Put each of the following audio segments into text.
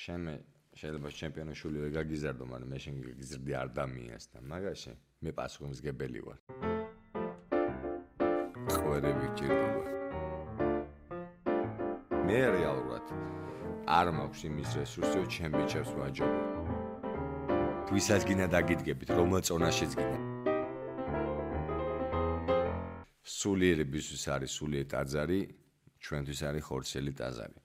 შენ შეიძლება ჩემპიონოშვილი ვერ გაგიზარდო, მაგრამ მე შენ გაგიზრდი ადამიანს და მაგაში მე პასუხისმგებელი ვარ. ყვერები ჭირდება. მე რეალურად არ მაქვს იმის რესურსი, რომ ჩემპიონშიპს ვაჯობო. ვისაც გინდა დაგიდგებით, რომელ წონაშიც გინდა. სულიერებისთვის არის სულიერ ტაძარი, ჩვენთვის არის ხორცელი ტაძარი.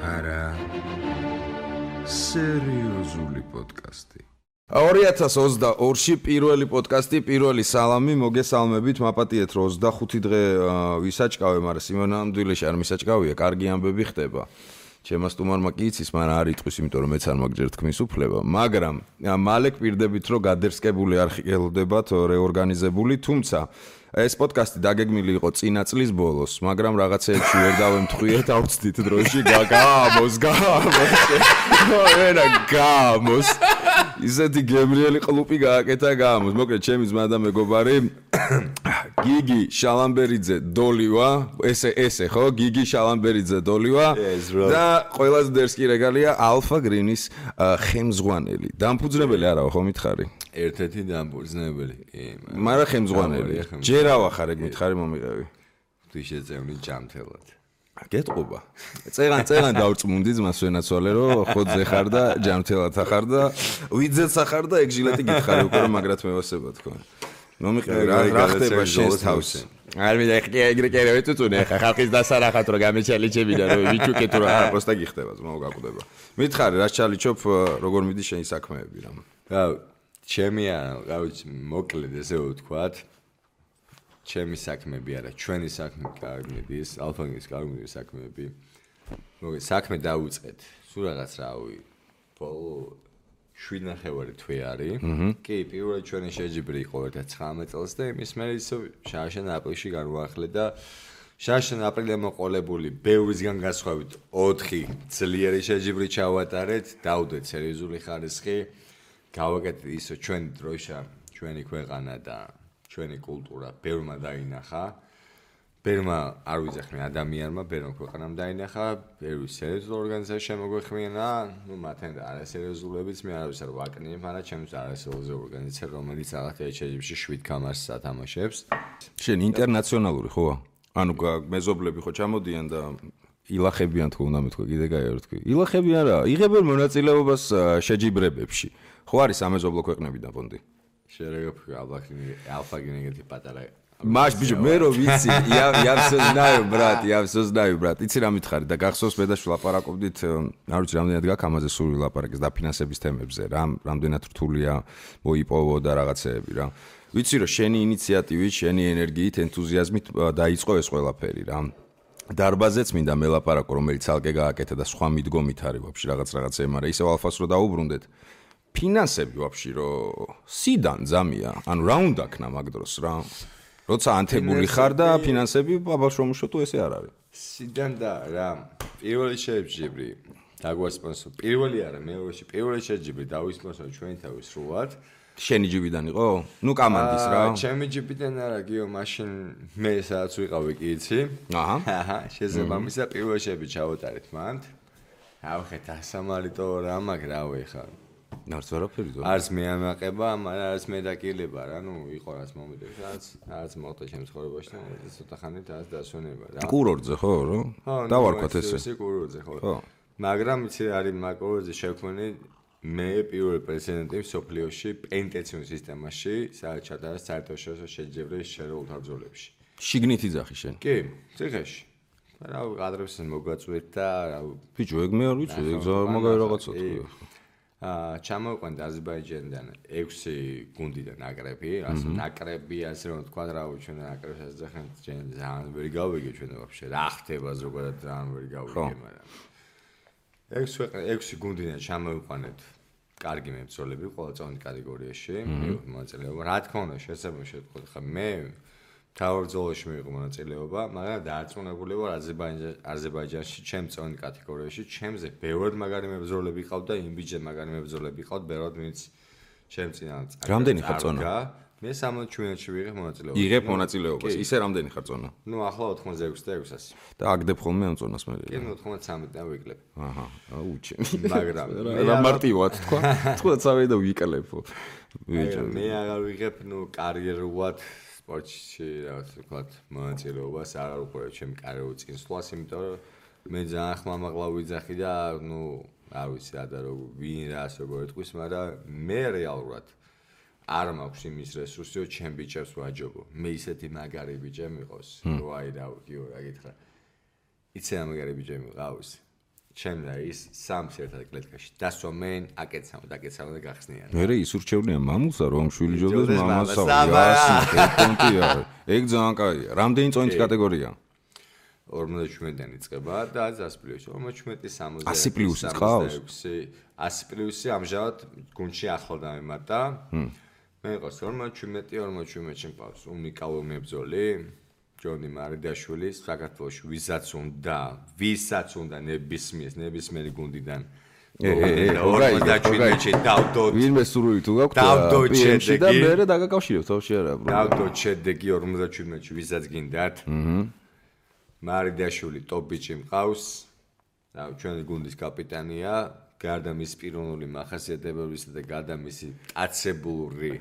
არა. სერიოზული პოდკასტი. 2022-ში პირველი პოდკასტი, პირველი სალამი, მოგესალმებით, მაპატიეთ რომ 25 დღე ვისაჭკავე, მაგრამ სიმონამდვილეში არ მისაჭკავია, კარგი ამბები ხდება. ჩემმა სტუმარმა კი იცის, მაგრამ არ იტყვის, იმიტომ რომ მეც არ მაგჯერ თქმის უფლება, მაგრამ მალე კვირდებით რომ გადერსკებული არქიელოდებათ რეორგანიზებული, თუმცა ეს პოდკასტი დაგეგმილი იყო წინა წლის ბოლოს, მაგრამ რაღაცეებში ვერ დავემთხვიეთ აუცდით დროში გაგამოს, გამოს. ვერა გამოს. ისეთი გემრიელი ყლუპი გააკეთა გამოს. მოკლედ ჩემი ძმა და მეგობარი გიგი შალამბერიძე დოლივა, ესე ესე ხო? გიგი შალამბერიძე დოლივა და ყველაზე დერსკი რეგალია ალფა გრინის ხემზღვანელი. დამფუძნებელი არაო ხო მითხარი? ერთ-ერთი დამფუძნებელი. კი, მაგრამ ხემზღვანელი. ჯერავა ხარ ეგ მითხარი მომიყევი. თუ შეწევნი ჯამთელად. გეტყობა. წერან წერან დავრწმუნდი ძმას ვენაცვალე რომ ხოძე ხარ და ჯამთელად ხარ და ვიძეც ხარ და ეგ ჟილეტი გითხარი უკვე რომ მაგრად მევასება თქო. მომიყევი რა რა ხდება შენს თავზე. არ მინდა ხე ეგრე კერე ვეწუწუნე ხა ხალხის დასარახად რომ გამეჩალი ჩემიდან რომ ვიჩუკეთ რა პროსტა გიხდება ძმაო გაკვდება. მითხარი რა ჩალიჩოფ როგორ მიდის შენი საქმეები რა. რა ჩემი არა, რა ვიცი, მოკლედ ესე ვთქვათ. ჩემი საქმეები არა, ჩვენი საქმე კარგი მიდის, ალფანგის კარგი მიდის საქმეები. მოგე საქმე დაუწყეთ. სულ რაღაც რავი. ბოლო 7 ნახევარი თვე არის. კი, პირველი ჩვენი შეჯიბრი იყო ერთ 19 წელს და იმის მერე ისო შაშენ აპრილში განვახლე და შაშენ აპრილზე მოყოლებული ბევრისგან გასხვავით 4 ძლიერი შეჯიბრი ჩავატარეთ, დაუდეთ სერიოზული ხარისხი. გავაკეთეთ ისო ჩვენ დროშა, ჩვენი ქვეყანა და ჩვენი კულტურა ბევრმა დაინახა. ბევრმა არ ვიძახმე ადამიანმა, ბევრმა ქვეყანამ დაინახა, ბევრი სერიოზული ორგანიზაცია შემოგვეხმიანა, ну მათენ და არასერიოზულებიც მე არ ვიცი რა ვაკნიებ, მაგრამ ჩემს არასერიოზული ორგანიზაცია რომელიც რაღაც ეჩეჯებში 7 კამარს სათამაშებს. შენ ინტერნაციონალური ხო? ანუ მეზობლები ხო ჩამოდიან და ილახებიან თქო უნდა მეთქვა კიდე გაიარ თქვი. ილახებიან რა, იღებენ მონაწილეობას შეჯიბრებებში. ხო არის სამეზობლო ქვეყნებიდან ფონდი? შერეგებ ალფა გენეგეთი პატარა маш ბიჭო მე რო ვიცი я я всё знаю брат я всё знаю брат იცი რა მითხარი და გახსოვს მე და შლაპარაკობდით არ ვიცი რამდენად გაქვს ამაზე სული ლაპარაკის დაფინანსების თემებზე რა რამდენად რთულია მოიპოვო და რაღაცეები რა ვიცი რომ შენი ინიციატივით შენი ენერგიით ენთუზიაზმით დაიწყო ეს ყველაფერი რა დარბაზეც მინდა მელაპარაკო რომელიც ალკე გააკეთა და სხვა მიდგომით არის ვაფშე რაღაც რაღაცეები მაგრამ ისევ ალფას რო დაუბრუნდეთ ფინანსები ვაფშე რო სიდან ზამია ანუ რა უნდა ქნა მაგ დროს რა როცა ანთებული ხარ და ფინანსები ბაბაშრომუშო თუ ესე არ არის სიდან და რა პირველი შეჯიბრი დაგვასპონსო პირველი არა მეორეში პირველი შეჯიბრი დავისპონსო ჩვენი თავის სრულად შენი ჯიბიდან იყო? ნუ კამანდის რა. ჩემი ჯიბიდან არა, გიო, მაშინ მე სადაც ვიყავი კი იცი. აჰა. აჰა, შესაბამისა პირველ შეჯიბრი ჩავუტარეთ მანდ. ავხეთ ასამალიტო რა მაგ რა ვეხარ. არც ვერაფერი დო. არც მე ამაყება, არც მე დაკილება რა, ნუ იყო რაც მომიდებს, რაც რაც მოხდა ჩემ ცხოვრებაში და ცოტა ხანით რაც დასვენება რა. კურორტზე ხო, რა? დავარქვათ ესე. ესე კურორტზე ხო. ხო. მაგრამ იცი არის მაკურორტზე შექმნი მე პირველ პრეზიდენტი სოფლიოში პენტეციონ სისტემაში, სადაც ჩატარა საერთაშორისო შეჯიბრის შერეულ თავძოლებში. შიგნით იძახი შენ? კი, ციხეში. რა ვიყადრებს მოგაწვეთ და რა ბიჭო, ეგ მე არ ვიცი, ეგ ზა მაგარი რაღაცა თქვი. აა ჩამოვიყვანეთ აზერბაიჯანიდან 6 გუნდიდან ნაკრები, ასე ნაკრები, ასე რომ თქვა რა ჩვენ ნაკრებს ასძახენ ჩვენ ძალიან ვერი გავიგე ჩვენ ვაფშე რა ხდება ზოგადად ძალიან ვერი გავიგე, მაგრამ 6 6 გუნდიდან ჩამოვიყვანეთ კარგი მებრძოლები ყველა წონით კატეგორიაში, მოაწილეობა. რა თქმა უნდა, შესაძლოა შეთქოთ ხა მე თავარ ბრძოლაში მიიღო მონაწილეობა, მაგრამ დაარწმუნებული ვარ აზერბაიჯანში ჩემს წონით კატეგორიაში, ჩემზე ბევრად მაგარი მებრძოლები ყავდა და იმ ბიჭზე მაგარი მებრძოლები ყავდა, ბევრად ვინც ჩემს წინათ. რამდენი ხარ წონა? მე 67-ში ვიღებ მონაწილეობას. იღებ მონაწილეობას. ისე რამდენი ხარ წონა? ნუ ახლა 86 და 600. და აგდებ ხოლმე ამ წონას მე. კი, 93 და ვიკლებ. აჰა, აუჩე. მაგრამ რა მარტივად თქვა. თქვა წავედი და ვიკლებო. ვიჭო, მე აღარ ვიღებ, ნუ კარიერულად სპორტში რაღაც ვთქვათ, მონაწილეობას აღარ უყურებ ჩემი კარიერულ წინსვლას, იმიტომ რომ მე ძალიან ხმამაღლა ვიძახი და ნუ არ ვიცი რა და როგორ ვინ რას როგორ ეთქვის, მაგრამ მე რეალურად არ მაქვს იმის რესურსი, რომ ჩემ ბიჭებს ვაჯობო. მე ისეთი მაგარი ბიჭი მიყავს, რომ აი რა ვიქიო რა გითხრა. იცი რა მაგარი ბიჭი მიყავს. ჩემ და ის სამს ერთად კლეტკაში დასვამენ, აკეცავ და აკეცავ და გახსნიან. მე ის ურჩევნია მამულსა რომ შვილი ჯობდეს მამასა. იასი, პონტია. ეგ ძალიან კაია. რამდენი წონით კატეგორია? 57-დან იწყება და 100 პლუსი 57 60 100 პლუსი ყავს 100 პლუსი ამჟამად გუნდში ახლო დამემატა მე ყავს 57 57 ჩემპიონს უნიკალური მებრძოლი ჯონი მარიდაშვილი საქართველოს ვისაც უნდა ვისაც უნდა ნებისმიერ ნებისმიერი გუნდიდან ორაი დავდო ვინმე სურვილი თუ გაქვს დავდო ჩედეგი და მე დაგაკავშირებ თავში არა ბრო დავდო ჩედეგი 57-ში ვისაც გინდათ. აჰა მარიდაშვილი ტოპბიჭი მყავს. და ჩვენი გუნდის კაპიტანია. გარდა მის პიროვნული მახასიათებებისა და გარდა მისი აცებული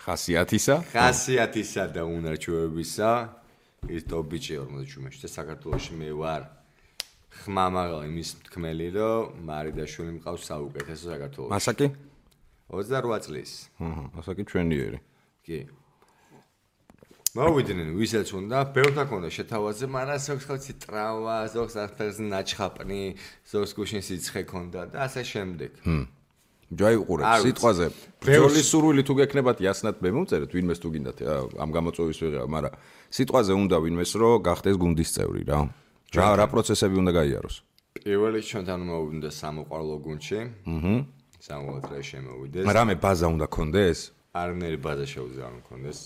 ხასიათისა? ხასიათისა და უნარჩვევებისა ის ტოპბიჭი 47-ში და საქართველოში მე ვარ. ხმამაღლა იმის თქმელი რომ მარიდაშვილი მყავს საუკეთესო საქართველოში. მასაკი? 28 წლის. აჰა მასაკი ჩვენიერი კი. მოვიდნენ ვისაც უნდა ბევრთა ქონდა შეთავაზე მაგრამ ზოგს ხალხი ტრავმა ზოგს ახთერზე ნაჩხაპნი ზოგს გუშინ სიცხე ქონდა და ასე შემდეგ. ჰმ. ჯაი უყურებ სიტყვაზე. ბრძოლის სურვილი თუ გექნებათ იასნად მე მომწერეთ ვინმეს თუ გინდათ ამ გამოწვევის ვიღება მაგრამ სიტყვაზე უნდა ვინმეს რომ გახდეს გუნდის წევრი რა. რა რა პროცესები უნდა გაიაროს? პირველი ჩვენთან მოვიდა სამოყვარულო გუნდში აჰა სამოყვარულო შემოვიდეს. მაგრამ მე ბაზა უნდა კონდეს არნერი ბაზა შეუძლია რომ კონდეს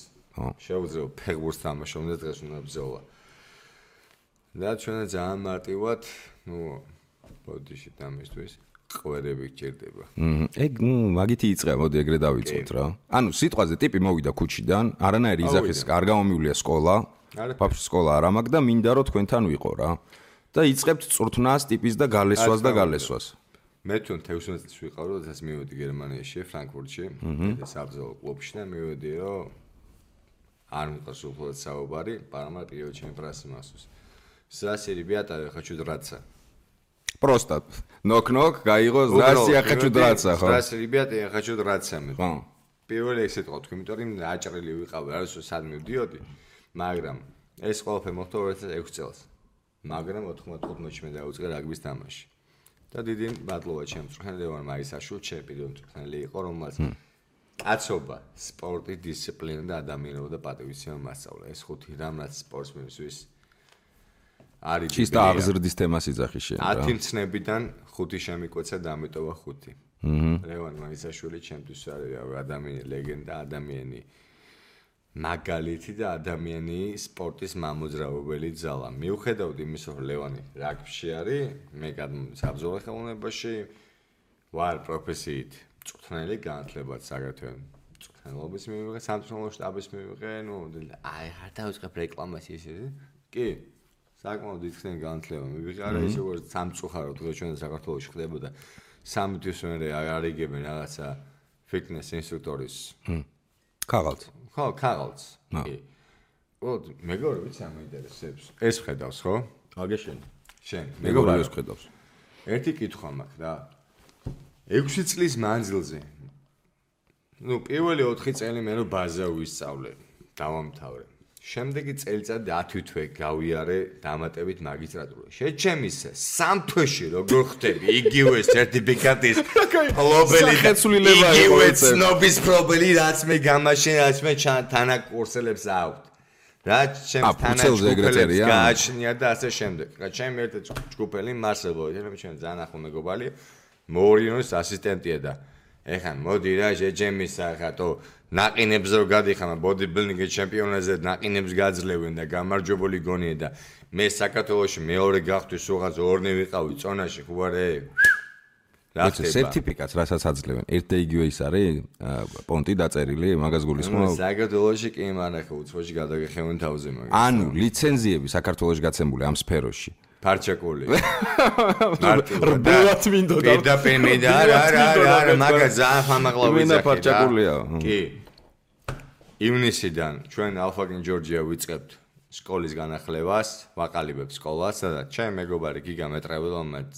შეუძლია ფეგბურს თამაშობ და დღეს უნდა ბზოლა. და ჩვენ ძალიან მარტივად, ნუ ბოდიში თამაშთვის კვერები გჭირდება. ეგ ნუ მაგითი იწება, მოდი ეგრე დავიწყოთ რა. ანუ სიტყვაზე ტიპი მოვიდა ქუჩიდან, არანაირი იძახის არ გამომიულია სკოლა. ბაბში სკოლა არ ამაგ და მინდა რომ თქვენთან ვიყო რა. და იწებთ წვრთნას ტიპის და გალესვას და გალესვას. მე თვითონ 16 წელს ვიყავ და ეს მივედი გერმანიაში, ფრანკფურტში, ეს აბზალო კლუბში და მივედი რომ არ მიყვარს უბრალოდ საუბარი, პარამა პერიოდში მე ფრასი მასუს. ზასერი ბიატა ხაჩუ დრაცა. Просто нок-нок, გაიღო, здравствуйте, я хочу драться, ხო? Здравствуйте, ребята, я хочу драться. ხო. პირველი ესე თქვა, იმიტომ რომ აჭრილი ვიყავ, არის სად მივდიოდი, მაგრამ ეს ყველაფერი მოხდა 2006 წელს. მაგრამ 95-ში მე დაუწყე რაგბის თამაში. და დიდი ბატლოა ჩემს წვრთნელოვან მაისაშულ ჩემპიონი წვრთნელი იყო, რომელსაც კაცობა, სპორტი, დისციპლინა და ადამიანობა და პატრიოტიზმი მასწავლა. ეს ხუთი რამაც სპორტსმენისთვის არის ჩისტა აღზრდის თემას იძახი შენ რა. 10 მცნებიდან ხუთი შემიკვეცა და ამიტოვა ხუთი. აჰა. ლევან მაისაშვილი ჩემთვის არის ადამიანი ლეგენდა, ადამიანი მაგალითი და ადამიანი სპორტის მამოძრავებელი ძალა. მიუხედავად იმისა, რომ ლევანი რაგბში არის, მე გადმოსაბზოლო ხელოვნებაში ვარ პროფესიით წვრთნელი განათლებაც აგრეთვე წვრთნელობის მივიღე, სამწუხარო შტაბის მივიღე, ნუ აი არ დავიწყებ რეკლამას ისე. კი. საკმაოდ დიდხნე განათლება მივიღე, არა ისე როგორც სამწუხარო დღეს ჩვენ საქართველოს ხდებოდა. სამი თვის მერე არიგებენ რაღაცა ფიტნეს ინსტრუქტორის. ქაღალდ. ხო, ქაღალდ. კი. ოდ მეგობრები სამაინტერესებს. ეს ხედავს, ხო? აგეშენ. შენ. მეგობრებს ხედავს. ერთი კითხვა მაქვს რა. 6 წლის მანძილზე. ну, პირველი 4 წელი მე რო ბაზა ვისწავლე, დავამთავრე. შემდეგი წელიწადი 10 თვე გავიარე დამატებით მაგისტრატურა. შეჩემის სამ თვეში როგორ ხდები იგივე სერტიფიკატის ხეცვლილება იყო. იგივე ცნობის პრობელი რაც მე გამაშენ რაც მე თანაკურსელებს აქვთ. რა ჩემს თანაკურსელებს გააჩნია და ასე შემდეგ. რა ჩემ ერთ ჯგუფელი მარსელო, მე ჩვენ ძალიან ახალ მეგობარია. მორინოს ასისტენტია და ეხა მოდი რა ჯემის ახატო ნაყინებს რო გადიხამა ბოდიბილდინგის ჩემპიონატზე ნაყინებს გაძლევენ და გამარჯვებული გონიე და მე საქართველოში მეორე გახდი სუღაც ორნე ვიყავი წონაში არა რა ეს ხდება? სერტიფიკატს რასაც აძლევენ? ერთ და იგივე ის არის პონტი დაწერილი, მაგას გულისხმობ. ზაგადოლოში კი მარახა უცხოში გადაგეხევენ თავზე მაგას. ანუ ლიცენზიები საქართველოში გაცემული ამ სფეროში. ფარჩაკული. რბილად მინდოდა. პირდაპირ მინდა არა არა არა არა მაგა ძალიან ხამაღლა მინდა ვიძახე. ფარჩაკულია. კი. ივნისიდან ჩვენ ალფაგინ ჯორჯია ვიწყებთ სკოლის განახლებას, ვაყალიბებ სკოლას, სადაც ჩემ მეგობარი გიგა მეტრევილომაც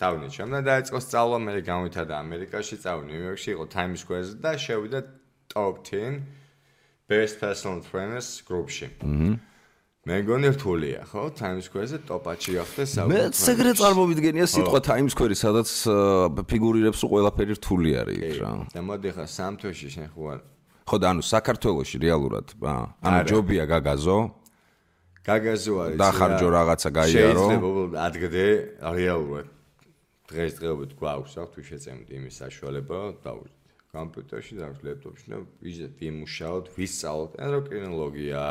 დავნე ჩემნა დაიწყო სწავლა, მე გამვითარდა ამერიკაში, წავ ნიუ-იორკში, იყო Times Square-ზე და შევიდა top 10 best personal trainers group-ში. აჰა. მე გონი რთულია, ხო? Times Square-ზე top-ში ახდე მე ეგრე წარმოვიდგენია სიტყვა Times Square, სადაც აა, ფიგურირებს ყველაფერი რთული არის იქ რა. და მოდი ხა სამ თვეში შენ ხო არ ხო და ანუ საქართველოში რეალურად, აა, ანუ ჯობია გაგაზო, გაგაზო არის დახარჯო რაღაცა გაიარო. შეიძლება ადგდე რეალურად დღეს დღეობით გვაქვს რა თუ შეწემთ იმის საშუალება დავუშვით კომპიუტერში და ლეპტოპში და ვიზეთ ვიმუშაოთ ვისწავლოთ. ენდოკრინოლოგია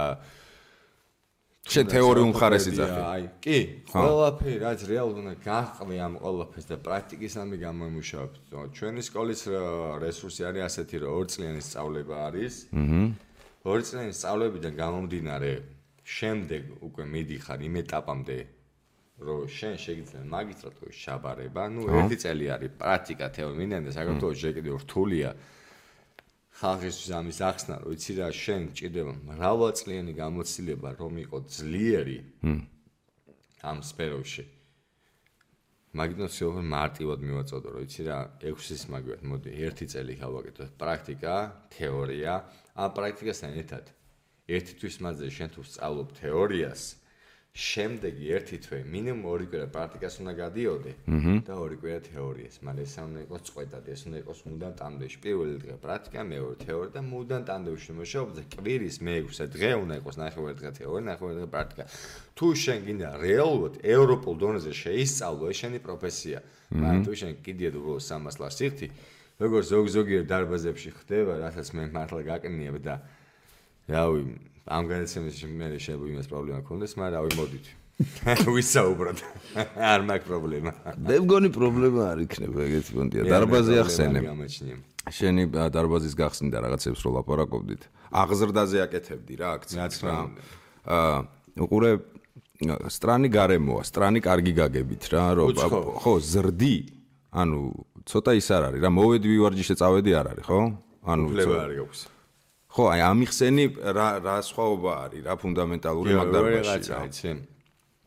შენ თეორიულ მხარეს იძახი. აი კი ყველაფერი რაც რეალურად უნდა გაყრი ამ ყველაფერს და პრაქტიკის ამი გამოიმუშავებ ჩვენი სკოლის რესურსი არის ასეთი რომ ორწლიანი სწავლება არის. აჰა ორწლიანი სწავლებიდან გამომდინარე შემდეგ უკვე მიდიხარ იმ ეტაპამდე რომ შენ შეგიძლია მაგისტრატ თუ შაბარება, ну ერთი წელი არის პრაქტიკა თეორიიდან და საქართველოს შეკიდე რთულია ხალხის ამის ახსნა, რომ იცი რა შენ ჭირდება მრავალწლიანი გამოცდილება რომ იყო ძლიერი ამ სფეროში. მაგნოს შეიძლება მარტივად მივაწოდო, რომ იცი რა 6-ის მაგივად მოდი ერთი წელი ხავაკეთო პრაქტიკა, თეორია, ამ პრაქტიკასთან ერთად ერთი თვის მანძილში შენ თუ სწავლობ თეორიას, შემდეგი ერთი თვე მინიმუმ ორი კვირა პრაქტიკას უნდა გადიოდე და ორი კვირა თეორიას. მაგრამ ეს უნდა იყოს წყვეტად, ეს უნდა იყოს მუდამ ტამდეში. პირველი დღე პრაქტიკა, მეორე თეორია და მუდამ ტამდეში მუშაობ და კვირის მეექვსე დღე უნდა იყოს ნახევარი დღე თეორია, ნახევარი დღე პრაქტიკა. თუ შენ გინდა რეალურად ევროპულ დონეზე შეისწავლო, შენი პროფესია. მაგრამ თუ შენ კიდიად უბრალოდ სამას ლარს იხდი, როგორც ზოგ ზოგიერთ დარბაზებში ხდება, რასაც მე მართლა გაკნიებ და რავი, ამ განაცემაში მე შეიძლება იმას პრობლემა ქონდეს, მაგრამ რავი, მოდით. ვისაუბროთ. არ მაქვს პრობლემა. მე მგონი პრობლემა არ იქნება ეგეთი პონტია. დარბაზი ახსენებ. გამაჩნია. შენი დარბაზის გახსნიდა რაღაცებს რო ლაპარაკობდით. აღზრდაზე აკეთებდი რა აქციას. რა აა უყურე სტრანი გარემოა, სტრანი კარგი გაგებით რა, რომ ხო, ზრდი. ანუ ცოტა ის არ არის რა, მოვედი ვივარჯიშე წავედი არ არის, ხო? ანუ ფლება ცო- არ გაქვს. ხო, აი ამიხსენი რა რა სხვაობა არის რა ფუნდამენტალური მაგ დარბაზში რაღაცა, რა. იცი?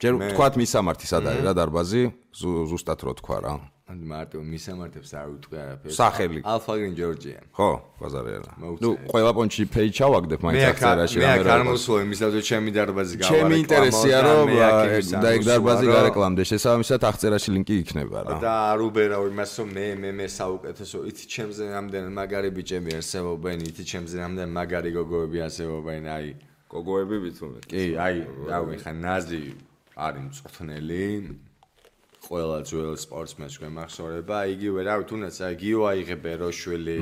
ჯერ თქვათ მისამართი სად არის რა დარბაზი? ზუ- ზუსტად რო თქვა რა. ანუ მარტო მისამართებს არ უტყვი არაფერს. სახელი. ალფაგრინ ჯორჯია. ხო, ბაზარი არა. მოუწევი. ნუ ყველა პონჩი page ჩავაგდებ მე მაინც აღწერაში მე აქ რამე არ რა. მოსულ იმისაც რომ ჩემი დარბაზი გავა. ჩემი ინტერესია რომ და ეგ დარბაზი გარე გარეკლამდე შესაბამისად აღწერაში ლინკი იქნება რა. და არ უბერავ იმას რომ მე მე მე საუკეთესო იცი ჩემზე რამდენ მაგარი ბიჭები არსებობენ იცი ჩემზე რამდენ მაგარი გოგოები არსებობენ აი გოგოები ვითომე. კი აი რავი ხა ნაზი არის მწვრთნელი ყველა ძველ სპორტსმენს გვემახსოვრება იგივე რავი თუნდაც გიო აიღე როშვილი.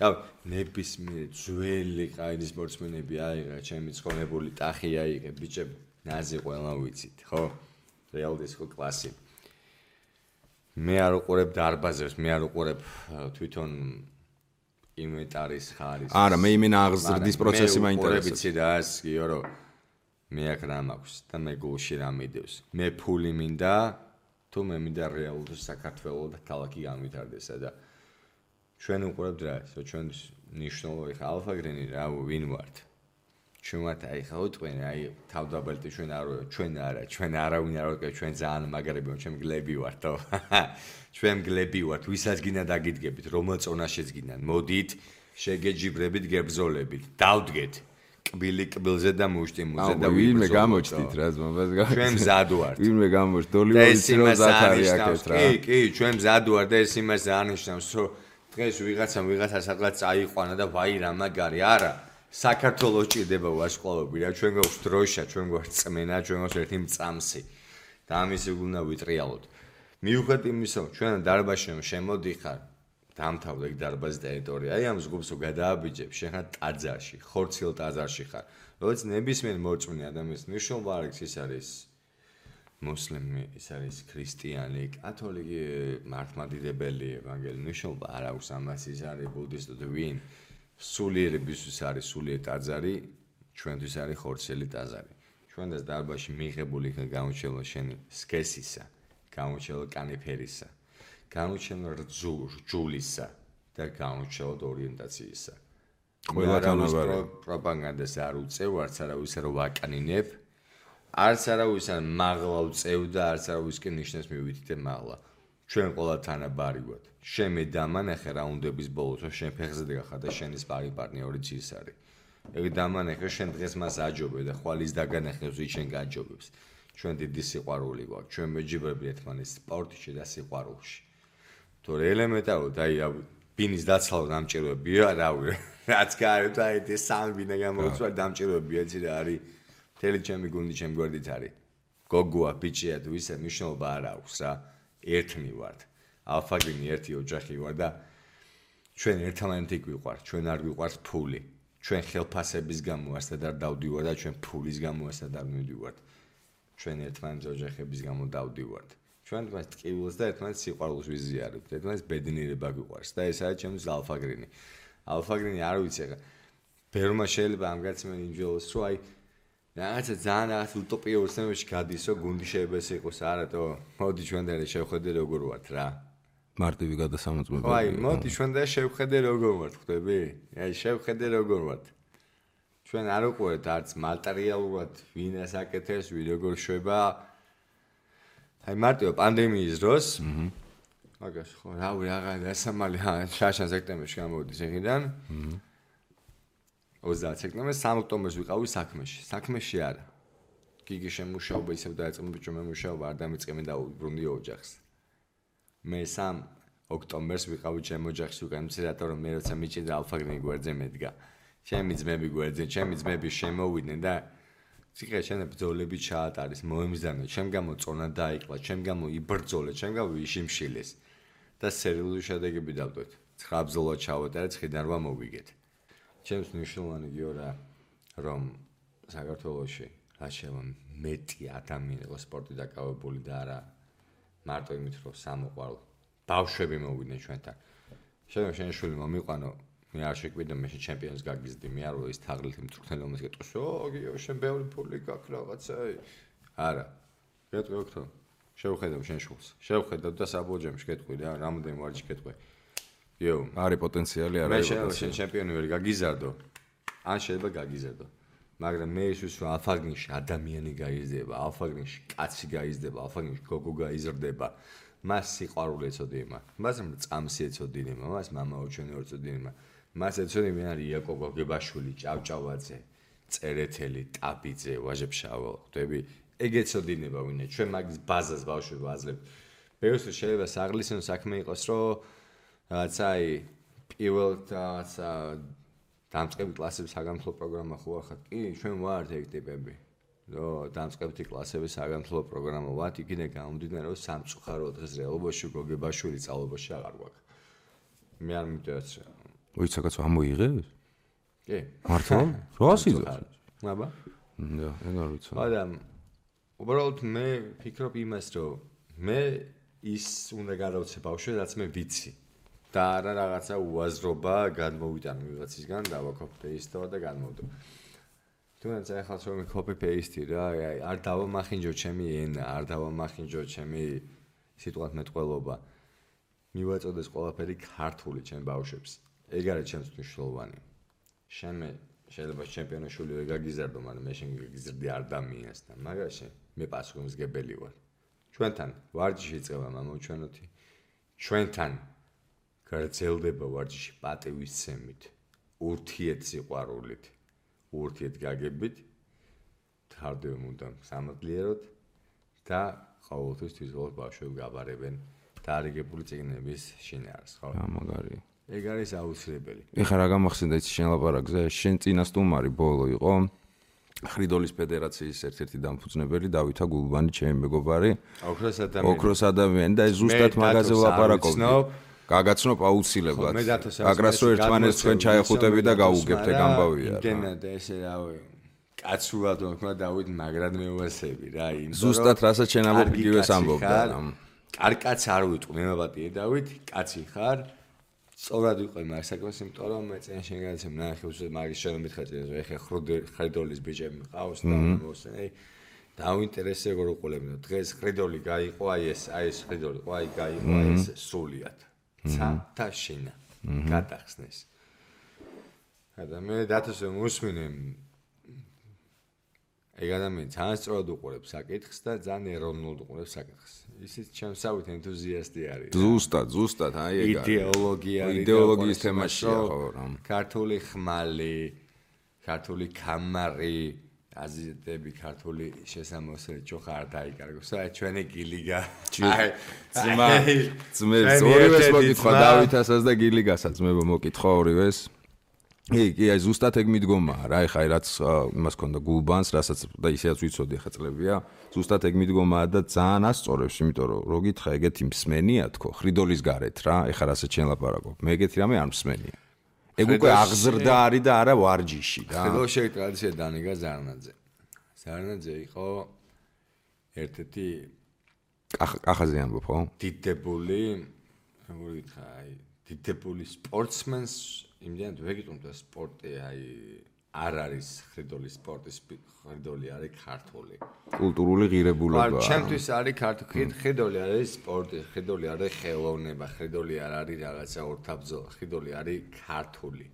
რავი ნებისმიერ ძველი ყაიდი სპორტსმენები აიღე ჩემი ცხონებული ტახი აიღე. ბიჭები ნაზი ყველა ვიცით ხო? რეალ დისკო კლასი მე არ უყურებ დარბაზებს მე არ უყურებ თვითონ ინვენტარის ხარის. არა, მე იმენა აღზრდის პროცესი მაინტერესებს. ვიცი რა ეს გიო რომ მე აქ რა მაქვს და მე გულში რა მიდევს მე ფული მინდა თუ მე მინდა რეალურად საქართველოს და ქალაქი გამვითარდეს და ჩვენ უყურებთ რა ისო ჩვენ ნიშნულოვანი ხა ალფაგრენი რა ვინ ვართ? ჩვენათ აი ხა უტყვენ აი თავდაბალტი ჩვენ არ ვარ ჩვენ არა ჩვენ არავინ არ ვარ ჩვენ ძალიან მაგარები ვართ ჩვენ გლები ვართ თო ჩვენ გლები ვართ ვისაც გინდა დაგიდგებით რომელ წონაშიც გინდან მოდით შეგეჯიბრებით გებზოლებით დავდგეთ კბილი კბილზე და მუშტი მუზე და ვინმე გამოჩდით რა ზმობას გაჩდით. ჩვენ მზად ვართ. ვინმე გამოჩდ და ოლივერი ეს ცრო იმას ზაქარი არნიშნავს აკეთ რა. კი კი ჩვენ მზად ვარ და ეს იმას არნიშნავს რომ დღეს ვიღაცამ ვიღაცა სადღაც წაიყვანა და ვაი რა მაგარი არა. საქართველოს ჭირდება ვაშყლავები რა. ჩვენ გვაქვს დროშა ჩვენ გვაქვს წმენა ჩვენ გვაქვს ერთი მწამსი. და ამის უნდა ვიტრიალოთ. მიუხედავად იმისა რომ ჩვენ დარბაზში რომ შემოდიხარ დამთავრდა ეგ დარბაზის ტერიტორია. აი ამ ზგობს რო გადააბიჯებ შენ ხარ ტაძარში ხორცილ ტაძარში ხარ. როდეს ნებისმიერ მოწმე ადამიანს ნიშნულობა არის ის არის მუსლიმი, ის არის ქრისტიანი, კათოლიკი, მართლმადიდებელი, ევანგელი, ნიშნობა არ აქვს ამას, ის არის ბუდისტი, ვინ? სულიერებისთვის არის სულიერ ტაძარი, ჩვენთვის არის ხორცელი ტაძარი. ჩვენ და დარბაში მიღებული იქნა გამოჩენილი შენი სქესისა, გამოჩენილი კანიფერისა, გამოჩენილი რძულისა და გამოჩენილი ორიენტაციისა. ყველა თანაბარი პროპაგანდას არ უწევ, არც არავის არ ვაკანინებ. არც არავის არ მაღლა უწევ და არც არავისკენ ნიშნებს მივითითე მაღლა. ჩვენ ყველა თანაბარი ვართ. შენ მე დამანახე რაუნდების ბოლოს, შენ ფეხზე დგახა და შენი სპარი პარტნიორი ძის არის. ეგ დამანახე შენ დღეს მას აჯობე და ხვალის დაგანახებს ვინ შენ გაჯობებს. ჩვენ დიდი სიყვარული გვაქვს. ჩვენ მეჯიბრები ერთმანეთს სპორტში და სიყვარულში. თორე ელემენტარულად აი ბინის დაცალო დამჭიროებია, რავი. რაც გაარეთ აი ეს სამი ბინა გამოვცვა დამჭიროებია, იცი რა არის. თელი ჩემი გუნდი ჩემ გვერდით არის. გოგოა, ბიჭია თუ ისე მნიშვნელობა არ აქვს რა. ერთნი ვართ. ალფაგრინი ერთი ოჯახი ვარ და ჩვენ ერთმანეთი გვიყვართ, ჩვენ არ გვიყვარს ფული. ჩვენ ხელფასების გამო ასეთ არ დავდივართ და ჩვენ ფულის გამო ასეთ არ მივდივართ. ჩვენ ერთმანეთს ოჯახების გამო დავდივართ. ჩვენ თმას ტკივილს და ერთმანეთს სიყვარულს ვიზიარებთ. ერთმანეთს ბედნიერება გვიყვარს და ეს არის ჩემს ალფაგრინი. ალფაგრინი არ ვიცი ახლა. ბერმა შეიძლება ამ გაცემენ ინჯელოს რო აი რაღაცა ძალიან რაღაც უტოპიურ სცენაში გადის, რომ გუნდი შეიძლება ეს იყოს არათო. მოდი ჩვენ და შევხედე როგორ ვართ რა. მარტივი გადასამოწმება. აი, მოდი ჩვენ და შევხედე როგორ ვართ, ხვდები? აი, შევხედე როგორ ვართ. ჩვენ არ უყურეთ არც მატერიალურად ვინ ასაკეთებს, ვინ როგორ შვება. აი, მარტივ პანდემიის დროს. მაგას ხო, რავი, აღარ დასამალი, შაშან სექტემბერში გამოვიდეს ეგიდან. აჰა. 30 სექტემბერს 3 ოქტომბერს ვიყავი საქმეში. საქმეში არა. გიგი შემუშაობა ისევ დაიწყე ბიჭო მე მუშაობა არ დამიწყემი და უბრუნდი ოჯახს. მე 3 ოქტომბერს ვიყავი ჩემ ოჯახში უკან მცირად რომ მე როცა მიჭი და ალფაგნი გვერდზე მედგა. ჩემი ძმები გვერდზე, ჩემი ძმები შემოვიდნენ და ციხე შენ ბძოლები ჩაატარის მოემზანა, ჩემ გამო წონა დაიყლა, ჩემ გამო იბრძოლე, ჩემ გამო იშიმშილეს და სერიოზული შედეგები დავდოთ. 9 ბძოლა ჩავატარე, ცხიდან რა მოვიგეთ. ჩემს მნიშვნელოვანი გიო რა რომ საქართველოში რა შევა მეტი ადამიანი იყო სპორტი დაკავებული და არა მარტო იმით რომ სამოყვარო ბავშვები მოვიდნენ ჩვენთან შეიძლება შენ შვილი მომიყვანო მე არ შეკვიდა მე ჩემპიონს გაგიზდი მე არ ის თაღლით მწვრთნელი მომეს გეტყვის ო გიო შენ ბევრი ფული გაქვს რაღაცა არა გეტყვი ოქრო შევხედავ შენ შულს შევხედავ და საბოჯემში გეტყვი რა რამოდენ ვარჯი გეტყვი იო, არის პოტენციალი, პოტენციალი. მე შენ ჩემპიონი ვარ, გაგიზარდო. ან შეიძლება გაგიზარდო. მაგრამ მე ის ვისვა ალფაგინში ადამიანი გაიზრდება, ალფაგინში კაცი გაიზრდება, ალფაგინში გოგო გაიზრდება. მას სიყვარული ეწოდინება, მას წამსი ეწოდინება, მას მამაოჩვენე ეწოდინება. მას ეწოდინებიან იაკობ გოგებაშვილი, ჭავჭავაძე, წერეთელი, ტაბიძე, ვაჟებშავა, ხვდები? ეგ ეწოდინება ვინმე. ჩვენ მაგის ბაზას ბავშვი ვაძლევთ. ბევრს შეიძლება საღლისენო საქმე იყოს, რომ რაღაცა აი პირველ რაღაცა დამწყები კლასების საგამხლო პროგრამა ხო ახლა? კი, ჩვენ ვართ ეგ ტიპები. დამწყებითი კლასების საგანმანათლებლო პროგრამა ვართ იქინე გამომდინარე რომ სამწუხარო დღეს რეალობაში გოგებაშვილი სწავლობაში აღარ გვაქვს. მე არ მიტევს ვიცი რაღაც ამოიღეს კი. მართლა? რა სიზო აბა. და ეგ არ ვიცი. მაგრამ უბრალოდ მე ფიქრობ იმას რომ მე ის უნდა გადავცე ბავშვი რაც მე ვიცი. და არა რაღაცა უაზრობა გადმოვიტანო ვიღაცისგან და ვაკოპ პეისტო და გადმოვდო. თუნდაც ახლა რომ კოპი პეისტი რა, აი არ დავამახინჯო ჩემი ენა, არ დავამახინჯო ჩემი სიტუაციად მეტყველობა. მივაწოდეს ყველაფერი ქართული ჩემ ბავშვებს. ეგ არის ჩემს მნიშვნელოვანი. შენ მე შეიძლება ჩემპიონოშული ვერ გაგიზარდო, მაგრამ მე შენ გაგიზრდი ადამიანსთან, მაგაში მე პასუხისმგებელი ვარ. ჩვენთან ვარჯიში წევა მამო ჩვენოთი. ჩვენთან გრძელდება ვარჯიში პატივისცემით, ურთიერთ სიყვარულით, ურთიერთ გაგებით, თარდევ უნდა სამადლიეროდ და ყოველთვის თვითონ ბავშვები გაბარებენ დარიგებული წიგნების შინაარს, ხო? მაგარი. ეგ არის აუცილებელი. ეხლა რა გამახსენდა იცი შენ ლაპარაკზე? შენ წინა სტუმარი ბოლო იყო ხრიდოლის ფედერაციის ერთ-ერთი დამფუძნებელი დავითა გულბანი, ჩემი მეგობარი. ოქროს ადამიანი. ოქროს ადამიანი და ზუსტად მაგაზე ვლაპარაკობდი. გაგაცნობ აუცილებლად. აკრასო ერთმანეთს თქვენ ჩაეხუტები და გაუგებთ ეგ ამბავია. იმდენად ესე რავი. კაცურად მოქმა დავით მაგრად მეუასები რა იმ ზუსტად რასაც შენ ამბობ იგივეს ამბობდა კარკაც არ ვიტყვი მე მოვატიე დავით კაცი ხარ სწორად ვიყო მაგ საქმეს იმიტომ რომ მე წინ შენ გადაცემ ნახე უშე მაგის შენ მითხარ წინ ეხა ხრიდოლის ბიჭები მყავს და მოსენ აი დაუინტერესე როგორ უყოლებინო დღეს ხრიდოლი გაიყო აი ეს აი ეს ხრიდოლი ყო აი გაიყო აი ეს სრულიად ცა და შენა გადახსნეს ადამიანი დათოსე მოსმინე ეგ ადამიანი ძალიან სწორად უყურებს საკითხს და ძალიან ეროვნულად უყურებს საკითხს. ისიც ჩემსავით ენთუზიასტი არის. ზუსტად, ზუსტად, აი ეგ არის. იდეოლოგია იდეოლოგიის თემაშია ხო რა. ქართული ხმალი, ქართული კამარი, აზიატები, ქართული შესამოსელი ჯოხა არ დაიკარგოს. აი ჩვენი გილიგა. აი ძმა, ძმებს ორივეს მოკითხა დავითასაც და გილიგასაც მე მოკითხა ორივეს. კი, კი, აი ზუსტად ეგ მიდგომაა რა, ეხა რაც იმას ქონდა გულბანს, რასაც და ისეაც ვიცოდი ხა წლებია. ზუსტად ეგ მიდგომაა და ძალიან ასწორებს, იმიტომ რომ რო გითხრა ეგეთი მსმენია თქო, ხრიდოლის გარეთ რა, ეხა რასაც შენ ლაპარაკობ. მე ეგეთი რამე არ მსმენია. ეგ უკვე აღზრდა არის და არა ვარჯიში რა. ხრიდოლში ტრადიცია დანიგა ზარნაძე. ზარნაძე იყო ერთ-ერთი კახაზე ამბობ ხო? დიდებული, როგორ გითხრა, აი დიდებული სპორტსმენს იმდენად ვეგიტუნ და სპორტი აი არ არის ხრიდოლის სპორტის ხრიდოლი არის ქართული. კულტურული ღირებულება არ ჩემთვის არის ქართული ხრიდოლი არის სპორტი ხრიდოლი არის ხელოვნება ხრიდოლი არ არის რაღაცა ორთაბძო ხრიდოლი არის ქართული.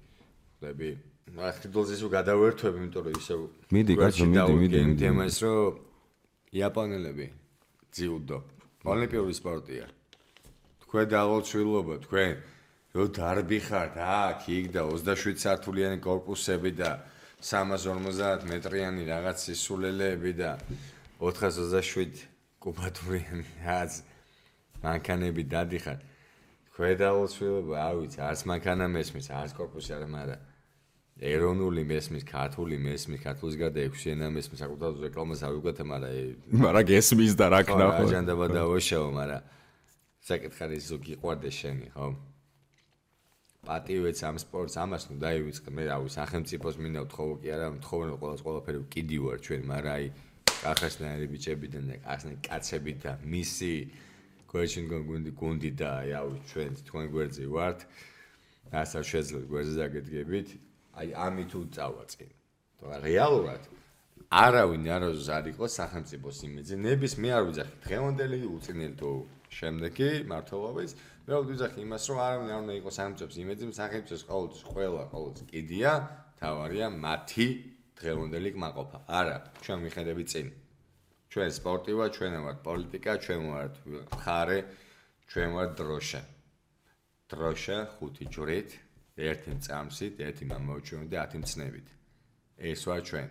ხლები რა ხრიდოლზე ისო გადავერთვები იმიტომ რომ ისო მიდი კაცო მიდი მიდი მიდი. თემას რომ იაპონელები ძიუდო ოლიმპიური სპორტია. თქვენ დაღოჩვილობა თქვენ რომ დარბი ხართ აქ იქ და 27 სართულიანი корпуსები და 350 მეტრიანი რაღაც სისულელეები და 427 კუბატურიანი რაღაც მანქანები დადიხარ. ქვედაულსვილება არ ვიცი არც მანქანა მესმის არც корпуსი არ მარა ეროვნული მესმის ქართული მესმის ქართულის გარდა ექვსი ენა მესმის საკუთარ რეკლამას არ ვიგოთ მაგრამ მაგრამ გესმის და რა ქნა ხო აჯანდაბა დავაშაო მაგრამ საკითხარი ზოგი ყვარდეს შენი ხო პატივეც ამ სპორტს ამას ნუ დაივიწყე მე რავი სახელმწიფოს მინდა ვთხოვო კი არა ვთხოვენ ყოველს ყველაფერი კიდი ვარ ჩვენ მაგრამ აი კახასნაირი ბიჭებიდან და კახასნაირი კაცები და მისი question გუნდი გუნდი და აი ჩვენ თქვენ გვერდზე ვართ ასე შეძლებ გვერდზე დაგედგებით აი ამით უწავაწინ თორე რეალურად არავინ არაზ არ იყო სახელმწიფოს იმედზე ნების მე არ ვიძახი დღევანდელი უწინელ თუ შემდეგი მართლობის მე ვიძახი იმას, რომ არავინ არ უნდა იყოს სამწებს იმედზე, სახელმწიფოს ყოველთვის ყველა ყოველთვის კიდია, თავარია მათი დღევანდელი კმაყოფა. არა, ჩვენ მიხედები წინ. ჩვენ სპორტი ვარ, ჩვენ ვართ პოლიტიკა, ჩვენ ვართ ხარე, ჩვენ ვართ დროშა. დროშა ხუთი ჯვრით, ერთი წამსით, ერთი მამოჩვენით და 10 მცნებით. ეს ვარ ჩვენ.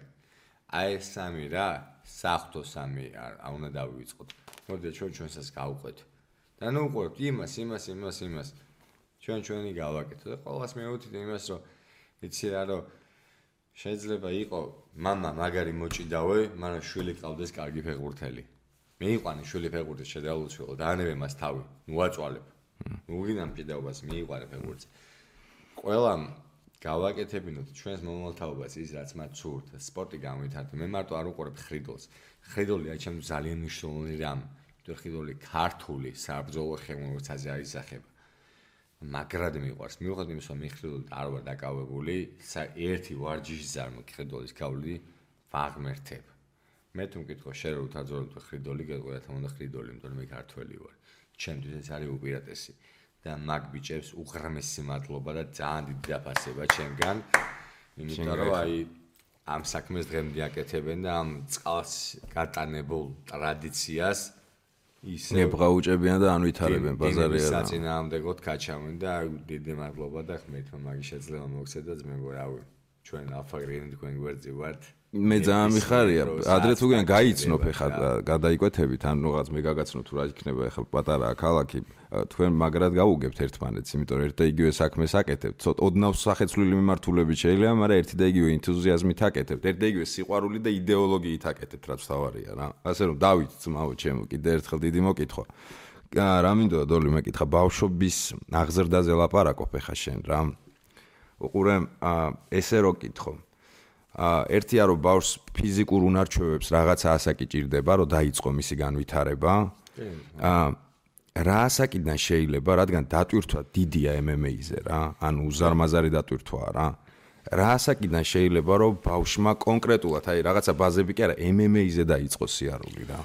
აი ეს სამი რა, საფრთხო სამი არ უნდა დავივიწყოთ. მოდი ჩვენ ჩვენსაც გავუყვეთ. და ნუ უყურებთ იმას, იმას, იმას, იმას. ჩვენ ჩვენი გავაკეთოთ და ყოველას მეუთით იმას, რომ იცი რა, რომ შეიძლება იყო мама მაგარი მოჭიდავე, მაგრამ შვილი ყავდეს კარგი ფეხბურთელი. მე იყვანი შვილი ფეხბურთის შედაულოცვილო და ანევე მას თავი, ნუ აწვალებ. ნუ ვინამ ჭიდაობას მიიყვარე ფეხბურთს. ყველამ გავაკეთებინოთ ჩვენს მომალთაობას ის რაც მათ სურთ, სპორტი გამვითარდე. მე მარტო არ უყურებ ხრიდოლს. ხრიდოლი აი ჩემს ძალიან მნიშვნელოვანი რამ. ხიდოლი ქართული საბრძოლო ხელოვნებაზე არის სახება. მაგრად მიყვარს. მიუხედავად იმისა, რომ ხიდოლი არ ვარ დაკავებული, ერთი ვარჯიშის ზარმო ხიდოლის გავლი ვაღმერთებ. მე თუ მკითხო შენ რო თაძორებ ხიდოლი, გეტყვი რა თქმა უნდა ხიდოლი, იმიტომ რომ მე ქართველი ვარ. ჩემთვის ეს არის უპირატესი და მაგ ბიჭებს უღრმესი მადლობა და ძალიან დიდი დაფასება ჩემგან. იმიტომ რომ აი ამ საქმეს დღემდე აკეთებენ და ამ წყალს გატანებულ ტრადიციას ისე ებღაუჭებიან და ანვითარებენ ბაზარია რა. საწინააღმდეგოდ კაჩამენ და დიდი მადლობა და ხმეთო მაგის შეძლება მოგცეთ და ძმებო რავი. ჩვენ აფაგრინი თქვენ გვერდზე ვართ. მე ძალიან მიხარია. ადრე თუ გენ გაიცნობ ეხა გადაიკვეთებით ან რაღაც მე გაგაცნო თუ რა იქნება ეხა პატარა ქალაქი თქვენ მაგრად გაუგებთ ერთმანეთს, იმიტომ რომ ერთ და იგივე საქმეს აკეთებთ. ცოტ ოდნავ სახეცვლილი მიმართულებით შეიძლება, მაგრამ ერთი და იგივე ენთუზიაზმით აკეთებთ. ერთ და იგივე სიყვარული და იდეოლოგიით აკეთებთ, რაც თავარია რა. ასე რომ დავით ძმაო ჩემო კიდე ერთხელ დიდი მოკითხვა. რა მინდო დოლი მეკითხა ბავშვობის აღზრდაზე ლაპარაკობ ეხა შენ რა. უყურე ესე რო კითხო. აა ერთია რომ ბავშვს ფიზიკურ უნარჩვევებს რაღაცა ასაკი ჭირდება, რომ დაიწყო მისი განვითარება. აა რა ასაკიდან შეიძლება, რადგან დატვირთვა დიდია MMA-ზე რა, ანუ უზარმაზარი დატვირთვაა რა. რა ასაკიდან შეიძლება რომ ბავშმა კონკრეტულად, აი რაღაცა ბაზები კი არა, MMA-ზე დაიწყოს სიარული რა.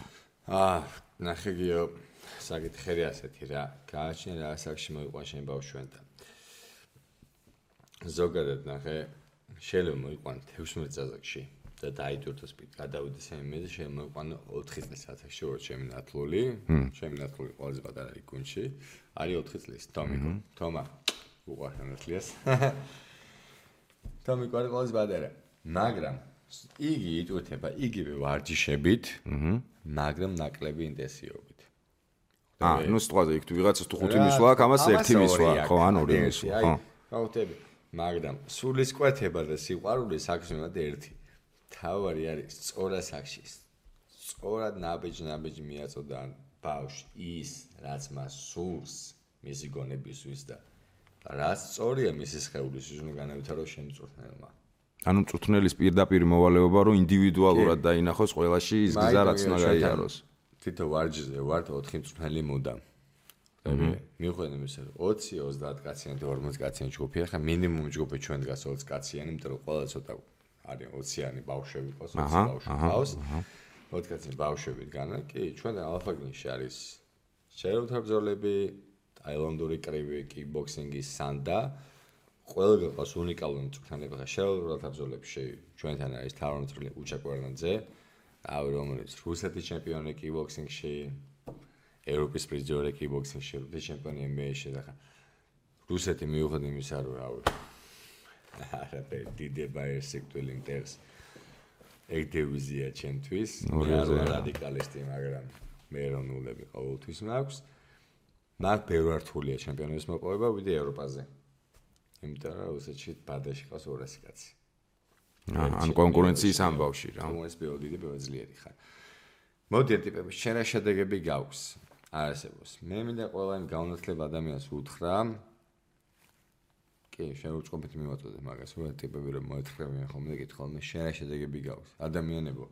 აა ნახე გიო საკითხი ასეთი რა. გააჩნია რა ასაკში მოიყვა შენ ბავშვენთან. ზოგადად ნახე შეიძლება მოიყვან 16 წელსში და დაიდურთოს პიტ გადავიდეს MMA-ზე შეიძლება მოიყვან 4 წლის ასაკში რო ჩემი ნათლული ჩემი ნათლული ყველაზე პატარა იქ გუნში. არის 4 წლის. თომიკო თომა უყურე ნათლიას თომიკო არის ყველაზე პატარა. მაგრამ იგი იტვირთება იგივე ვარჯიშებით მაგრამ ნაკლები ინტენსივობით. აა ნუ სწორად იქ თუ ვიღაცას თუ ხუთი მისვლა აქვს ამას ერთი მისვლა ხო ან ორი მისვლა ხო. ხუთები მაგრამ სულის კვეთება და სიყვარული საქმეა ერთი. თავარი არის სწორა საქმე. სწორად ნაბეჯ-ნაბეჯ მიაწოდა ბავშვ ის, რაც მას სულს, მისი გონებისთვის და რაც სწორია მისი სხეულის ისუნ განავითარო შემწურთნელმა. ანუ მწურთნელის პირდაპირ მოვალეობა რომ ინდივიდუალურად დაინახოს ყველაში ის გზა რაც უნდა გაიაროს. თითო ვარჯზე ვარ 4 მწურთნელი მუდამ. მიხვდები იმისა, რომ 20-30 კაციანი და 40 კაციანი ჯგუფი, ახლა მინიმუმ ჯგუფი ჩვენ დგას 20 კაციანი, იმიტომ რომ ყველა ცოტა არის 20-იანი ბავშვები ყავს, 20 ბავშვი ყავს. 20 კაციანი ბავშვები დგანა, კი, ჩვენ ალფაგინში არის შეერთებული ბრძოლები, ტაილანდური კრივი, კიკბოქსინგი, სანდა. ყველა ყავს უნიკალური მწვრთნელები, ხა შეერთებული ბრძოლებში ჩვენთან არის თარონწრილი უჩაკვერნაძე, აი რომელიც რუსეთის ჩემპიონი კიკბოქსინგში ევროპის პრიზიორი კიკბოქსინგში, რუსეთის ჩემპიონი NBA-ში და ხა რუსეთი მიუხედავად იმისა, რომ რავი არა და დიდება ეს სექტუალი ინტერეს ეგ დივიზია ჩემთვის, მე არ ვარ რადიკალისტი, მაგრამ მე რონულები ყოველთვის მაქვს. მაგ ბევრართულია ჩემპიონების მოპოვება ვიდე ევროპაზე. იმიტომ რომ რუსეთში ბადაში ყავს 200 კაცი. ან კონკურენციის ამბავში რა. ეს ბევრი დიდი ბევრი ძლიერი ხარ. მოდი ტიპები, შენ რა შედეგები გაქვს? არსებობს. მე მინდა ყველა იმ გაუნათლებ ადამიანს უთხრა. კი, შეუწყობთ მიმოწოდე მაგას, რომ ტიპები რომ მოეთხრებიან ხოლმე კითხავენ, შენ რა შედეგები გაქვს? ადამიანებო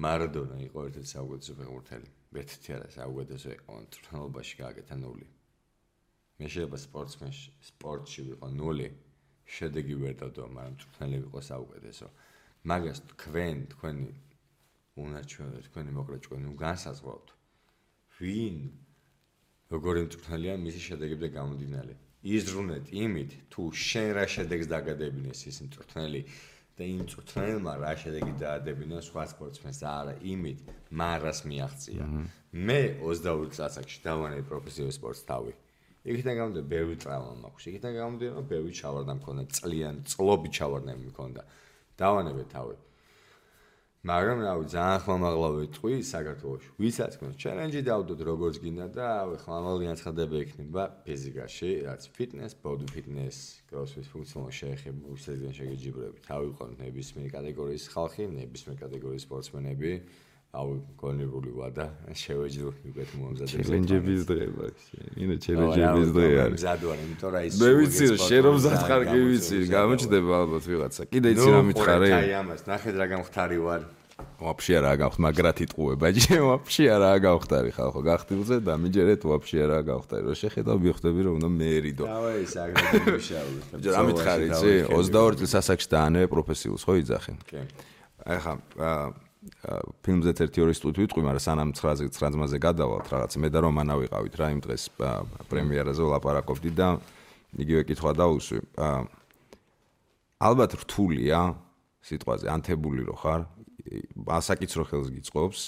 მარადონა იყო ერთ-ერთი საუკეთესო ფეხბურთელი. ერთ-ერთი არა, საუკეთესო იყო თრთნობაში გააკეთა ნული. მე შეიძლება სპორტსმენში, სპორტში ვიყო ნული. შედეგი ვერ დადო, მაგრამ თრთნელი ვიყო საუკეთესო. მაგას თქვენ, თქვენი უნარჩვენე, თქვენი მოკრეჭკენი, ნუ განსაზღვრავთ. ვინ? როგორი მწვრთნელია მისი შედეგებზე გამომდინარე? იზრუნეთ იმით თუ შენ რა შედეგს დაგადებინეს ის მწვრთნელი და იმ მწვრთნელმა რა შედეგი დაადებინა სხვა სპორტსმენს არა იმით მარას მიაღწია. მე 22 წელსაკში დავანე პროფესიულ სპორტს თავი. იქიდან გამომდინარე ბევრი ტრავმა მაქვს. იქიდან გამომდინარე რომ ბევრი ჩავარდა მქონდა წლიან წლობი ჩავარდა მქონდა. დავანებე თავი მაგრამ რა ვიცი, ძალიან ხმამაღლა ვეთყვი საქართველოში. ვისაც გქონს ჩელენჯი დავდოთ როგორც გინდა და რავი, ხმამაღალი განცხადება ექნება ფიზიკაში, რაც ფიტნეს, ბოდი ფიტნეს, კროსფიტ ფუნქციონალ შეეხება, უსაზღენ შეგეჯიბრებით. ავიყვანთ ნებისმიერი კატეგორიის ხალხი, ნებისმიერი კატეგorიის სპორტსმენები. აუ გონებული ვა და შევეჯილდო უკეთ მომზადებს. ჩელენჯების დღეა ინა ჩელენჯების დღე არის. მზადوار იმიტომ რა ის მე ვიცი შენ რომ მზად ხარ კი ვიცი გამოჩდება ალბათ ვიღაცა. კიდე იცი რა მითხარე? აი ამას ნახეთ რა გამختარი ვარ. ვაფშე არა გავხთ მაგრად იტყუება ჯე ვაფშე არა გავხტარი ხალხო გახტილზე და მიჯერეთ ვაფშე არა გავხტარი რომ შეხედავ მიხვდები რომ უნდა მეერიდო დავაი საგრაფო შავი ჯერ ამით ხარ იცი 22 წელს ასაკში დაანე პროფესიულს ხო იძახი კი. აი ხა ფილმზე ერთი ორი სტუდიო ვიტყვი, მაგრამ სანამ 9-ზე 9-ზე გადავალთ რაღაც მე და რომანა ვიყავით რა იმ დღეს პრემიერაზე ვლაპარაკობდი და იგივე კითხვა დაუსვი. ალბათ რთულია სიტყვაზე ანთებული რო ხარ, ასაკიც რო ხელს გიწყობს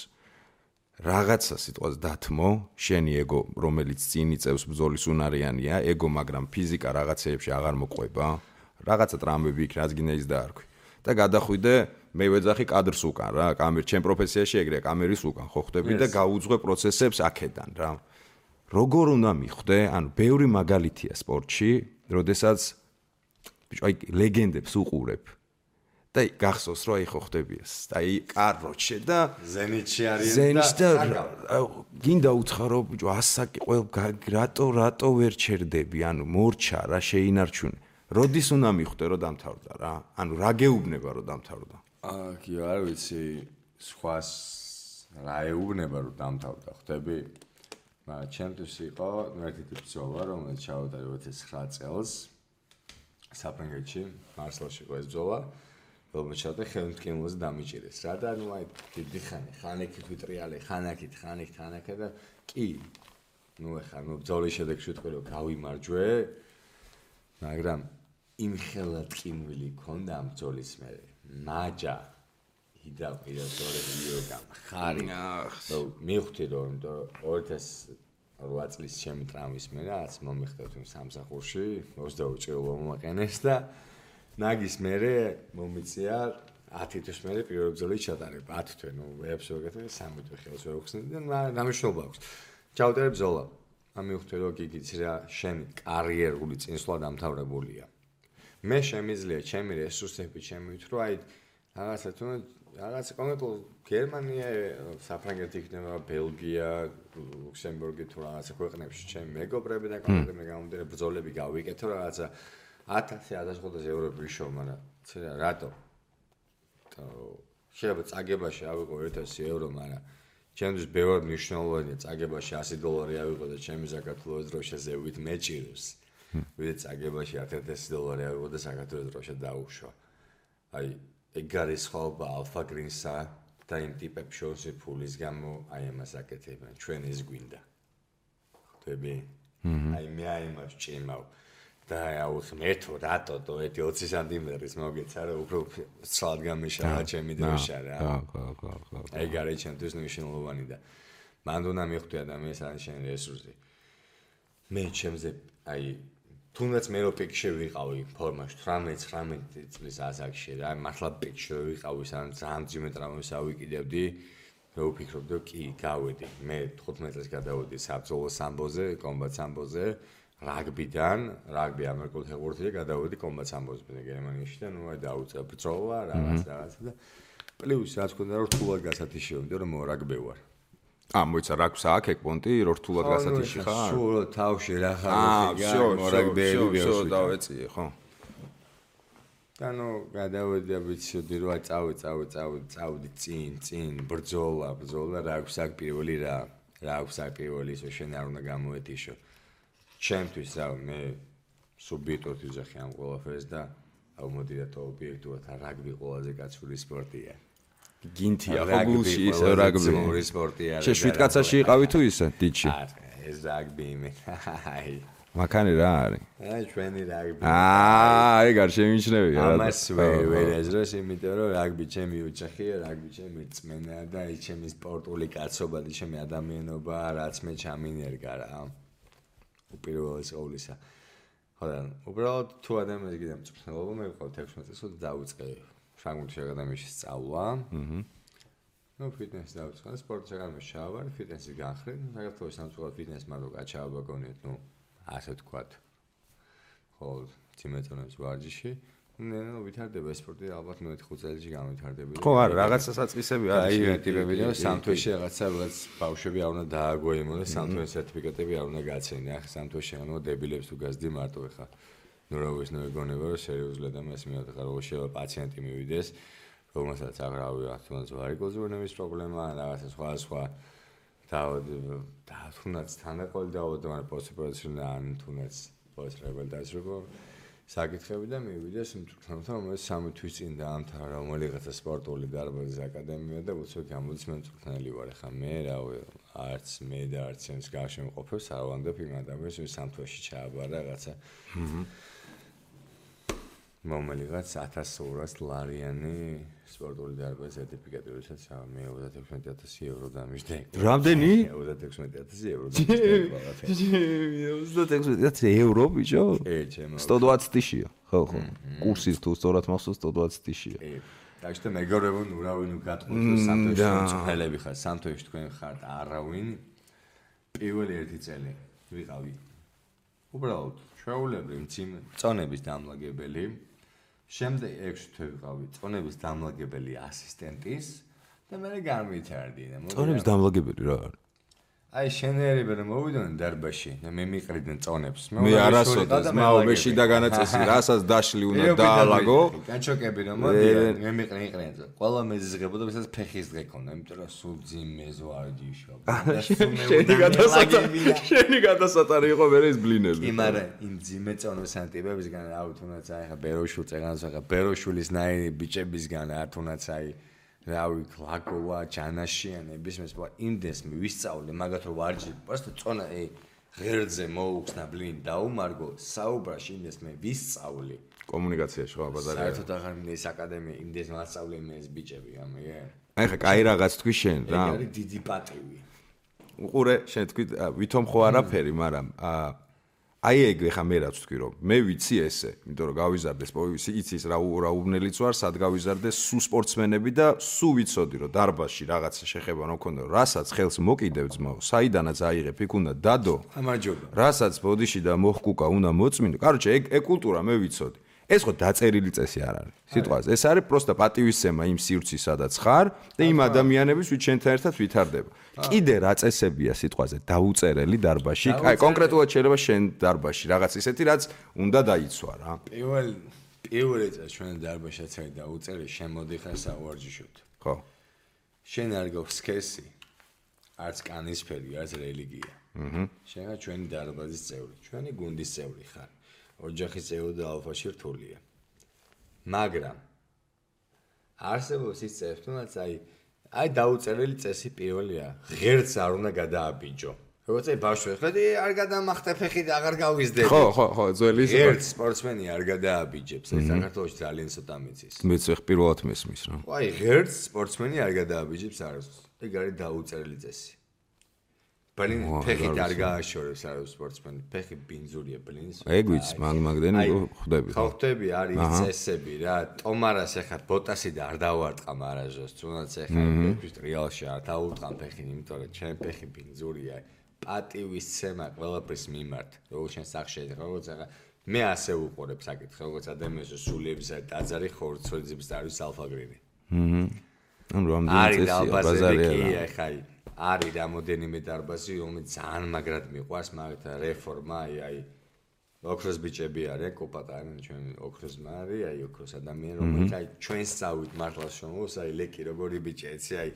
რაღაცა სიტყვაზე დათმო, შენი ეგო, რომელიც წინ იწევს ბრძოლის უნარიანია, ეგო, მაგრამ ფიზიკა რაღაცეებში აღარ მოყვება. რაღაცა ტრამვები იქ რაც გინდა ის დაარქვი. და გადახვიდე მე ვეძახი კადრს უკან რა, კამერ ჩემ პროფესიაში ეგრე კამერის უკან ხო ხვდები და გაუძღვე პროცესებს აქედან რა. როგორ უნდა მიხვდე? ანუ ბევრი მაგალითია სპორტში, როდესაც ბიჭო აი ლეგენდებს უყურებ. და გახსოვს რომ აი ხო ხვდები ეს. აი კარროჩე და ზენიტში არის და ზენიტში და გინდა უცხარო ბიჭო ასაკი ყოველ რატო რატო ვერ ჩერდები? ანუ მორჩა რა შეინარჩუნე. როდის უნდა მიხვდე რომ დამთავრდა რა? ანუ რა გეუბნება რომ დამთავრდა? აა კი არ ვიცი სხვას რა ეუბნება რომ დამთავრდა ხდები მაგრამ ჩემთვის იყო ერთი ბრძოლა რომელიც ჩავდარი 29 წელს საფრანგეთში მარსელში ყო ეს ბრძოლა ჩავდა ხელმთკინელზე დამიჭირეს. რა და ნუ აი დიდი ხანი ხანეკით ვიტრიალე ხანაკით ხანეკით ხანაკა და კი ნუ ეხა ნუ ბრძოლის შედეგში ვიტყვი რომ გავიმარჯვე მაგრამ იმ ხელმთკინვილი ქონდა ამ ბრძოლის მე მაჯა იდა იდა ზორები იოგა ხარი. ნუ მივხვდი რომ იმიტომ 2008 წლის ჩემი ტრამვის მე რაც მომიხდა თუ სამსახურში 22 წელი მომაყენეს და ნაგის მერე მომიწია 10 თვის მერე პირველ ბრძოლით ჩატარება. 10 თვე ნუ ვეკეთე 3 თვე ხელს ვერ უხსნედი და დამიშნობა აქვს. ჩავწერე ბრძოლა. ამ მივხვდი რომ გიგიც რა შენი კარიერული წინსვლა დამთავრებულია. მე შემიძლია ჩემი რესურსები ჩემი თქო აი რაღაცა თუ რაღაც კონკრეტულ გერმანია, საფრანგეთი იქნება, ბელგია, ლუქსემბურგი თუ რაღაცა ქვეყნებში ჩემი მეგობრები და კონკრეტული გამოდერე ბრძოლები გავიკეთო რაღაცა 1000-1500 ევრო ვიშო, მაგრამ ცერა რატო? შეიძლება წაგებაში ავიღო 1000 ევრო, მაგრამ ჩემთვის ბევრად მნიშვნელოვანია წაგებაში 100 დოლარი ავიღო და ჩემი საქართველოს დროშა ზევით მეჭიროს. ვიდრე წაგებაში 1000 დოლარი ავიღო და საქართველოს დროშა დაუშვა. აი ეგ არის ხოლმე ალფა გრინსა და იმ ტიპებს შორსი ფულის გამო აი ამას აკეთებენ ჩვენ ის გვინდა ხვდები აი მე აი მას ჭიმავ და აუს მეთო რატო თო ეთი 20 სანტიმეტრის მოგეცა რა უფრო ცალად გამიშა ჩემი დროშა რა ხო ხო ხო აი გარე ჩემთვის მნიშვნელოვანი და მანდ უნდა მიხვდი ადამიანს ან შენ რესურსი. მე ჩემზე აი თუნდაც მე რო პიკში ვიყავი ფორმაში 18-19 წლის ასაკში და მართლა პიკში ვიყავი სამ ძალიან ძიმე ტრამვას ავიკიდებდი რო ვფიქრობდი კი გავედი მე 15 წელს გადავედი საბრძოლო სამბოზე კომბატ სამბოზე რაგბიდან რაგბი ამერიკულ ფეხბურთზე გადავედი კომბატ სამბოზე გერმანიაში და ნუ აი დაუწა ბრძოლა რაღაც რაღაც და პლუს რა თქმა უნდა რთულად გასათიშევდი რომ რაგბი ვარ ა მოიცა რა გვსა აქ ეგ პონტი რთულად გასათიში ხარ? სულ თავში რა ხარ? აა, მორაგბეები ვიოს დავეწიე, ხო? ანუ გადავედი აბიცოდი რომ აი წავი წავი წავი წავდი წინ წინ ბრძოლა ბრძოლა რა გვსა აქ პირველი რა რა გვსა პირველი ისო შენ არ უნდა გამოეთიშო ჩემთვის რა მე სუბიტოთ ვიზახი ამ ყველაფერს და აუ მოდი რა თო ობიექტურად რაგბი ყველაზე კაცური სპორტია. გინთია ხო გულში ის რაგბი. მური სპორტია შე შვიდკაცაში იყავი თუ ისე დიჩი? ეს რაგბი მე აი. მაკანი რა არის? აი ჩვენი რაგბი. აა აი გარ შემიჩნევი რა ამას ვერ ეზრეს იმიტომ რომ რაგბი ჩემი ოჯახია რაგბი ჩემი წმენა და აი ჩემი სპორტული კაცობა და ჩემი ადამიანობა რაც მე ჩამინერგა რა უპირველეს ყოვლისა ხო და უბრალოდ თუ ადამიანს გიდამ წმენობა მე ვიყავ 16 წელს და დაუწყე ფრანგული შეგადამიში სწავლა. აჰა. ნუ ფიტნესი დავიწყე, სპორტი შეგადამიში ჩავარ, ფიტნესი განხრე, საქართველოს სამწუხაროდ ფიტნეს მაგო გაჩაობა გონიათ, ნუ ასე თქვათ. ხო, თიმეტონებს ვარჯიში. ნე ნუ ვითარდება სპორტი ალბათ მე 5 წელიწადში გამვითარდება. ხო, არა, რაღაცა საწყისები არის. აი, ტიპები და სამთვეში რაღაცა რაღაც ბავშვები არ უნდა დააგოიმო და სამთვეში სერტიფიკატები არ უნდა გაცენე. ახლა სამთვეში ანუ დებილებს თუ გასდი მარტო ეხა. ნუ რა ვიცი ნუ ეგონება რომ სერიოზულად ამას მიადგა რომ შეიძლება პაციენტი მივიდეს რომელსაც აღრავი ახთუნაც ვარიკოზი ვენების პრობლემა რაღაცა სხვა სხვა და და თუნდაც თანაყოლი დაავადდა მაგრამ პოსტოპერაციული ან თუნდაც პოსტრებელ დაძრება საკითხები და მივიდეს მწვრთნელთან რომელიც სამი თვის წინ დაამთავრა რომელიღაცა სპორტული დარბაზის აკადემია და უცებ გამოდის მე მწვრთნელი ვარ. ხა მე რა არც მე და არც ჩემს გარშემო მყოფებს არ ვანდებ იმ ადამიანს ვინც სამთვეში ჩააბარა რაღაცა აჰა მომელიღაც 1200 ლარიანი სპორტული დარბაზის სერტიფიკატი, როდესაც მე 36000 ევრო დამიშდე. რამდენი? 36000 ევრო დამიშდე. 36000 ევრო ბიჭო? ე, ჩემო. 120 ტიშია. ხო, ხო. კურსის თუ სწორად მახსოვს 120 ტიშია. ე, დაიშტე მეგობრებო, ნუ რავინ უკატყოთ სამთოში წუხელები ხარ, სამთოში თქვენ ხართ არავინ. პირველი ერთი წელი ვიყავი. უბრალოდ შეულებრივ წინ წონების დამლაგებელი. შემდეგ 6 თვე ვიყავი წონების დამლაგებელი ასისტენტის და მე გამვითარდი და მოდი წონების დამლაგებელი რა არის აი შენერები რომ მოვიდოდნენ დარბაში და მე მიყრიდნენ წონებს. მე არასოდეს მაო მე შიდა განაწესი რასაც დაშლი უნდა დაალაგო. განჩოკები რომ მოდიან მე მიყრენ იყრენ. ყველა მეზიზღებოდა ვისაც ფეხის დღე ქონდა, იმიტომ რომ სულ ძიმეს ვარდიშო. შენი გადასატარი შენი გადასატარი იყო მე ეს ბლინები. კი მაგრამ იმ ძიმე წონოსან ტიპებისგან აუ თუნდაც აი ხა ბეროშულ წეგანს ხა ბეროშულის ნაირი ბიჭებისგან არ თუნდაც აი რავი კლაკოვა ჯანაშიანების მე სხვა იმდენს მივისწავლე მაგათ რომ ვარჯი просто წონა ე ღერძე მოუხსნა ბლინ დაუმარგო საუბრაში იმდენს მე ვისწავლე კომუნიკაციაში ხო ბაზარი საერთოდ აღარ მინდა ეს აკადემია იმდენს მასწავლე მე ეს ბიჭები ამე აი ხა კაი რაღაც თქვი შენ რა ეს არის დიდი პატივი უყურე შენ თქვი ვითომ ხო არაფერი მაგრამ აა აი ეგ ეხა მე რაც თქვი რომ მე ვიცი ესე, იმიტომ რომ გავიზარდე სპორტი, იცის რა რა უბნელიც ვარ, სად გავიზარდე სუ სპორტსმენები და სუ ვიცოდი რომ დარბაზში რაღაცა შეხება რომ მქონდა, რასაც ხელს მოკიდებ ძმაო, საიდანაც აიღებ, იქ უნდა დადო. ამაჯობა. რასაც ბოდიში და მოხკუკა უნდა მოწმინო. კაროჩე ეგ ეგ კულტურა მე ვიცოდი. ეს ხო დაწერილი წესი არ არის სიტყვაზე. ეს არის პროსტა პატივისცემა იმ სივრცის სადაც ხარ და იმ ადამიანების ვით შენთან ერთად ვითარდება. კიდე რა წესებია სიტყვაზე დაუწერელი დარბაში? აი კონკრეტულად შეიძლება შენ დარბაში რაღაც ისეთი რაც უნდა დაიცვა რა. პირველ პირველი წელს ჩვენ დარბაშაც არის დაუწერე შემოდიხარ სავარჯიშოთ. ხო. შენ არ გავს სქესი, არც კანისფერი, არც რელიგია. აჰა. შენ რა ჩვენი დარბაზის წევრი, ჩვენი გუნდის წევრი ხარ. ოჯახის წევრი და ალფაში რთულია. მაგრამ არსებობს ის წესი, თუნდაც აი აი დაუწერელი წესი პირველია, ღერც არ უნდა გადააბიჯო. როგორც აი ბავშვი ხედი არ გადამახტე ფეხი და აღარ გავიზდები. ხო, ხო, ხო, ძველი ის ღერც სპორტსმენი არ გადააბიჯებს, ეს საქართველოს ძალიან ცოტა მიცის. მეც ხ პირველად მესმის რა. აი ღერც სპორტსმენი არ გადააბიჯებს არას. ეგ არის დაუწერელი წესი. ბლინ ფეხი არ გააშორებს არა სპორტსმენი. ფეხი ბინძურია ბლინს ეგ ვიცი მაგ მაგდენი ხვდები ხო? ხვდები არის წესები რა. ტომარას ახლა ბოტასი და არ დავარტყა მარაჟოს თუნდაც ახლა ფეხის რეალში არ დაუტყან ფეხი იმიტომ რომ ჩემ ფეხი ბინძურია პატივის ცემა ყველაფრის მიმართ. როგორც შენ სახში როგორც ახლა მე ასე უყურებ საკითხს როგორც ადამიანს სულიების დაძარი ხორცოძებს და არის ალფაგრინი. აჰა ანუ რამდენი წესია ბაზარია კი ახლა არის რამოდენიმე დარბაზი, რომელიც ძალიან მაგრად მიყვარს, მაგათა რეფორმა, აი აი ოქროს ბიჭები არის, კოპატანი ჩვენ ოქროს მარი, აი ოქროს ადამიანი, რომელიც აი ჩვენს წავით მართლა შრომობს, აი ლეკი როგორი ბიჭეცი, აი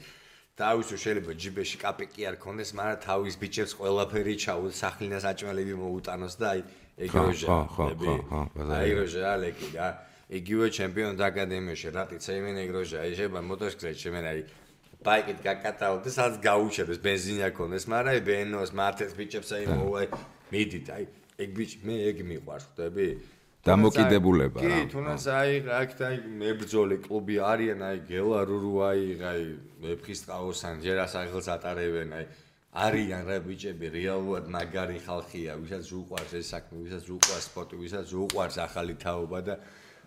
თავისო შეიძლება ჯიბეში კაპიკი არ ქონდეს, მაგრამ თავის ბიჭებს ყველაფერი ჩაუთ, სახლინას აჭმელები მოუტანოს და აი ეგროჟა. ხო, ხო, ხო, ხო, აი ეგროჟა ლეკი და იგივე ჩემპიონთა აკადემიაში რატიც აიმენ ეგროჟა, აი შეიძლება მოტოციკლით შემენ აი ბაიკით გაკატაო და სადაც გაუჩერდეს ბენზინი არ ქონდეს, მაგრამ აი ბენოს მართეს ბიჭებს აი მოვა მიდით, აი ეგ ბიჭი მე ეგ მიყვარს, ხვდები? დამოკიდებულება რა. კი, თუნდაც აი აქ აი მებრძოლი კლუბი არიან, აი გელა რურუ აი აი მეფხისტყაოსან ჯერას აღელს ატარებენ, აი არიან რა ბიჭები რეალურად მაგარი ხალხია, ვისაც უყვარს ეს საქმე, ვისაც უყვარს სპორტი, ვისაც უყვარს ახალი თაობა და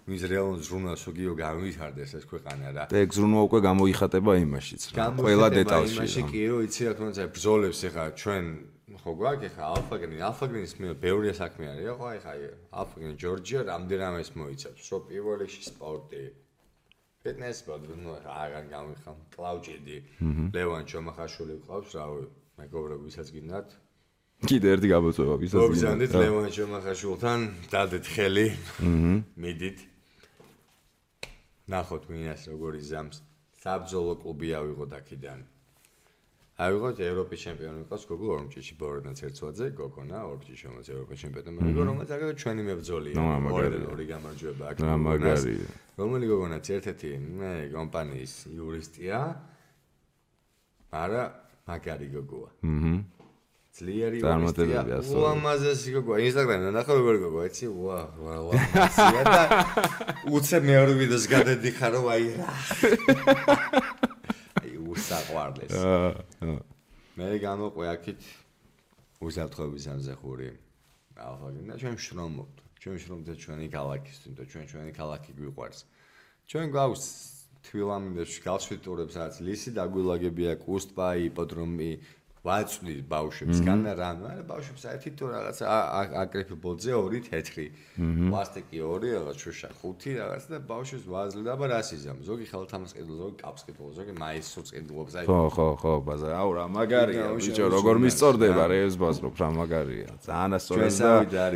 ვინც რეალურად ზრუნავს უგიო გამვითარდეს ეს ქვეყანა რა. და ეგ ზრუნვა უკვე გამოიხატება იმაშიც რა. ყველა დეტალში. იმაში კი რო იცი რა თქმა უნდა ბრძოლებს ეხა ჩვენ ხო გვაქვს ეხა ალფაგრინი, ალფაგრინის მე ბევრი საქმე არის, ხო ეხა ალფაგრინი ჯორჯია რამდენამეს მოიცავს, რო პირველ რიგში სპორტი. ფიტნეს ბოდი ნუ აღარ გამიხამ კლაუჯედი. ლევან ჩომახაშვილი ყავს რა მეგობრები ვისაც გინდათ კიდე ერთი გამოწვევა ვისაც გინდათ. მოგზანდით ლევან ჩომახაშვილთან დადეთ ხელი. აჰა. მიდით. ნახოთ მინას როგორი ზამს საბძოლო კლუბი ავიღოთ აქედან ავიღოთ ევროპის ჩემპიონი იყოს გოგო ორმჭიში ბორნაც ერთვაძე გოგონა ორმჭიში რომელიც ევროპის ჩემპიონი მეგო რომელიც აგერ ჩვენი მებძოლია ორი ორი გამარჯვება აქ მაგარი რომელი გოგონაც ერთ-ერთი მე კომპანიის იურისტია? არა მაგარი გოგოა. აჰა ძლიერი წარმატებები ასო. უამაზესი გოგო, ინსტაგრამზე ნახე როგორ გოგო, იცი? ვა, ვა, ვა. და უცებ მეორე ვიდეოს გადადიხარ, რომ აი რა. აი უსაყვარლეს. მე გამოყვე აქეთ უსაფრთხოების ამზეხური. ალფაგინა ჩვენ შრომობთ. ჩვენ შრომობთ ჩვენი ქალაქის, თუნდაც ჩვენ ჩვენი ქალაქი გვიყვარს. ჩვენ გვაქვს თვილამინდებში გალშვიტურებს, რაც ლისი დაგვილაგებია, კუსტპაი, იპოდრომი, ვაწვდი ბავშვებსგან და რა, არა ბავშვებს საერთოდ თუ რაღაც აკრეფი ბოძე ორი თეთრი. პლასტიკი ორი, რაღაც შუშა ხუთი რაღაც და ბავშვებს ვაზლი და აბა რას იზამ. ზოგი ხელთამას ყიდულობს, ზოგი კაპს ყიდულობს, ზოგი მაისურს ყიდულობს, აი. ხო, ხო, ხო, ბაზა, აუ რა მაგარია, ბიჭო, როგორ მისწორდება რეებს ბაზრობ, რა მაგარია. ძალიან ასწორებს და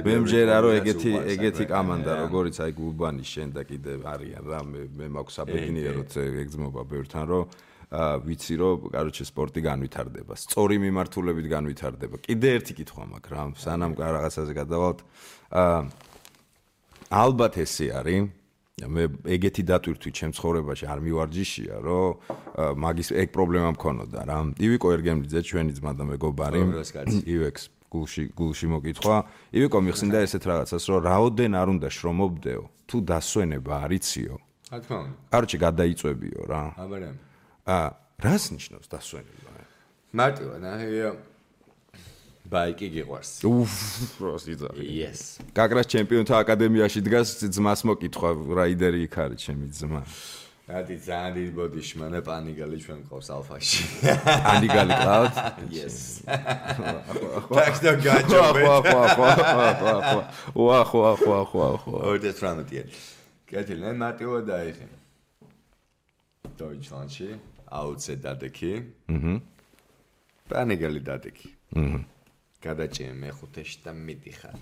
მე მჯერა რომ ეგეთი ეგეთი კამანდა, როგორიც აი გუბანის შენ და კიდე არიან რა, მე მე მაქვს აბედნიეროთ ეგძმობა ბევრთან რომ ვიცი რომ კაროჩე სპორტი განვითარდება, სწორი მიმართულებით განვითარდება. კიდე ერთი კითხვა მაქვს რა, სანამ რაღაცაზე გადავალთ. აა ალბათ ესე არის. მე ეგეთი დატვირთვით ჩემ ცხოვრებაში არ მივარჯიშია, რომ მაგის ეგ პრობლემა მქონოდა რა. ივიკო ერგემლიძე ჩვენი ძმა და მეგობარი. ივექს გულში გულში მოკითხვა. ივიკო მიხსინდა ესეთ რაღაცას, რომ რაოდენ არ უნდა შრომობდეო, თუ დასვენება არიციო. რა თქმა უნდა. კაროჩე გადაიწვევიო რა. აბარემ. აა რას ნიშნავს დასვენება? მარტივად აი ბაიკი გიყვარს. უფ, როს იძახი. Yes. კაკრას ჩემპიონთა აკადემიაში დგას ძმას მოკითხვა, რაიდერი იქ არის ჩემი ძმა. რადი ძალიან დიდი ბოდი შმანა პანიგალი ჩვენ მყავს ალფაში. პანიგალი ყავთ? Yes. ტაქსტო გაჭობე. ვა ვა ვა ვა ვა. ვა ვა ვა ვა ვა. 2018-ია. კეთილ, მე მარტივად დაიხე. დოიჩლანდში აუცე დადექი. აჰა. პანეგალი დადექი. აჰა. გადაჭიმე მეხუთეში და მიდიხარ.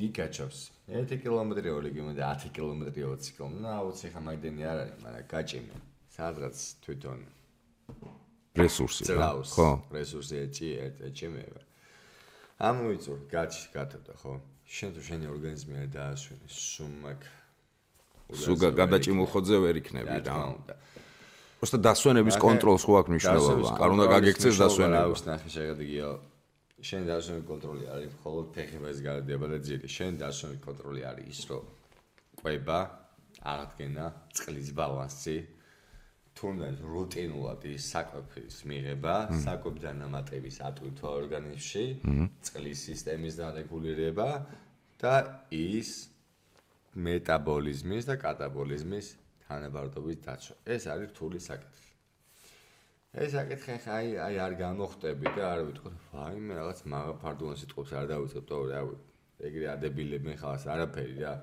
იგაჩავს. 1 კილომეტრი ორი გიმოდა 10 კილომეტრი 20 კილომეტრი. ნუ აუცე ხა მაგდენი არ არის, მაგრამ გაჭიმე. სადღაც თვითონ რესურსი რა. ხო, რესურსი ეჭი ეჭიმება. ამოიწურ გაჩი გათოდა ხო? შენ თუ შენი ორგანიზმი არ დაასვენე, სუმაკ სულ გადაჭიმულხოძე ვერ იქნები რა. просто დასვენების კონტროლს ხო აქვს მნიშვნელობა. არ უნდა გაგექცეს დასვენება. აქვს ნახე შედეგია. შენ დასვენების კონტროლი არის მხოლოდ ფეხების გარდადება და ძირი. შენ დასვენების კონტროლი არის ის, რომ ყვება, აღდგენა, წყლის ბალანსი, თუნდაც რუტინულად ის საკვების მიღება, საკვებთან დამატების ატვირთვა ორგანიზმში, წყლის სისტემის დარეგულირება და ის მეტაბოლიზმის და კატაბოლიზმის თანაბარდობის დაცვა. ეს არის რთული საკითხი. ეს საკითხი ხა აი აი არ გამოხტები და არ ვიტყვი, ვაიმე რაღაც მაგა ფარდუან სიტყვებს არ დავიწყებ თორე რავი. ეგრე ადებილები ხავს არაფერი რა.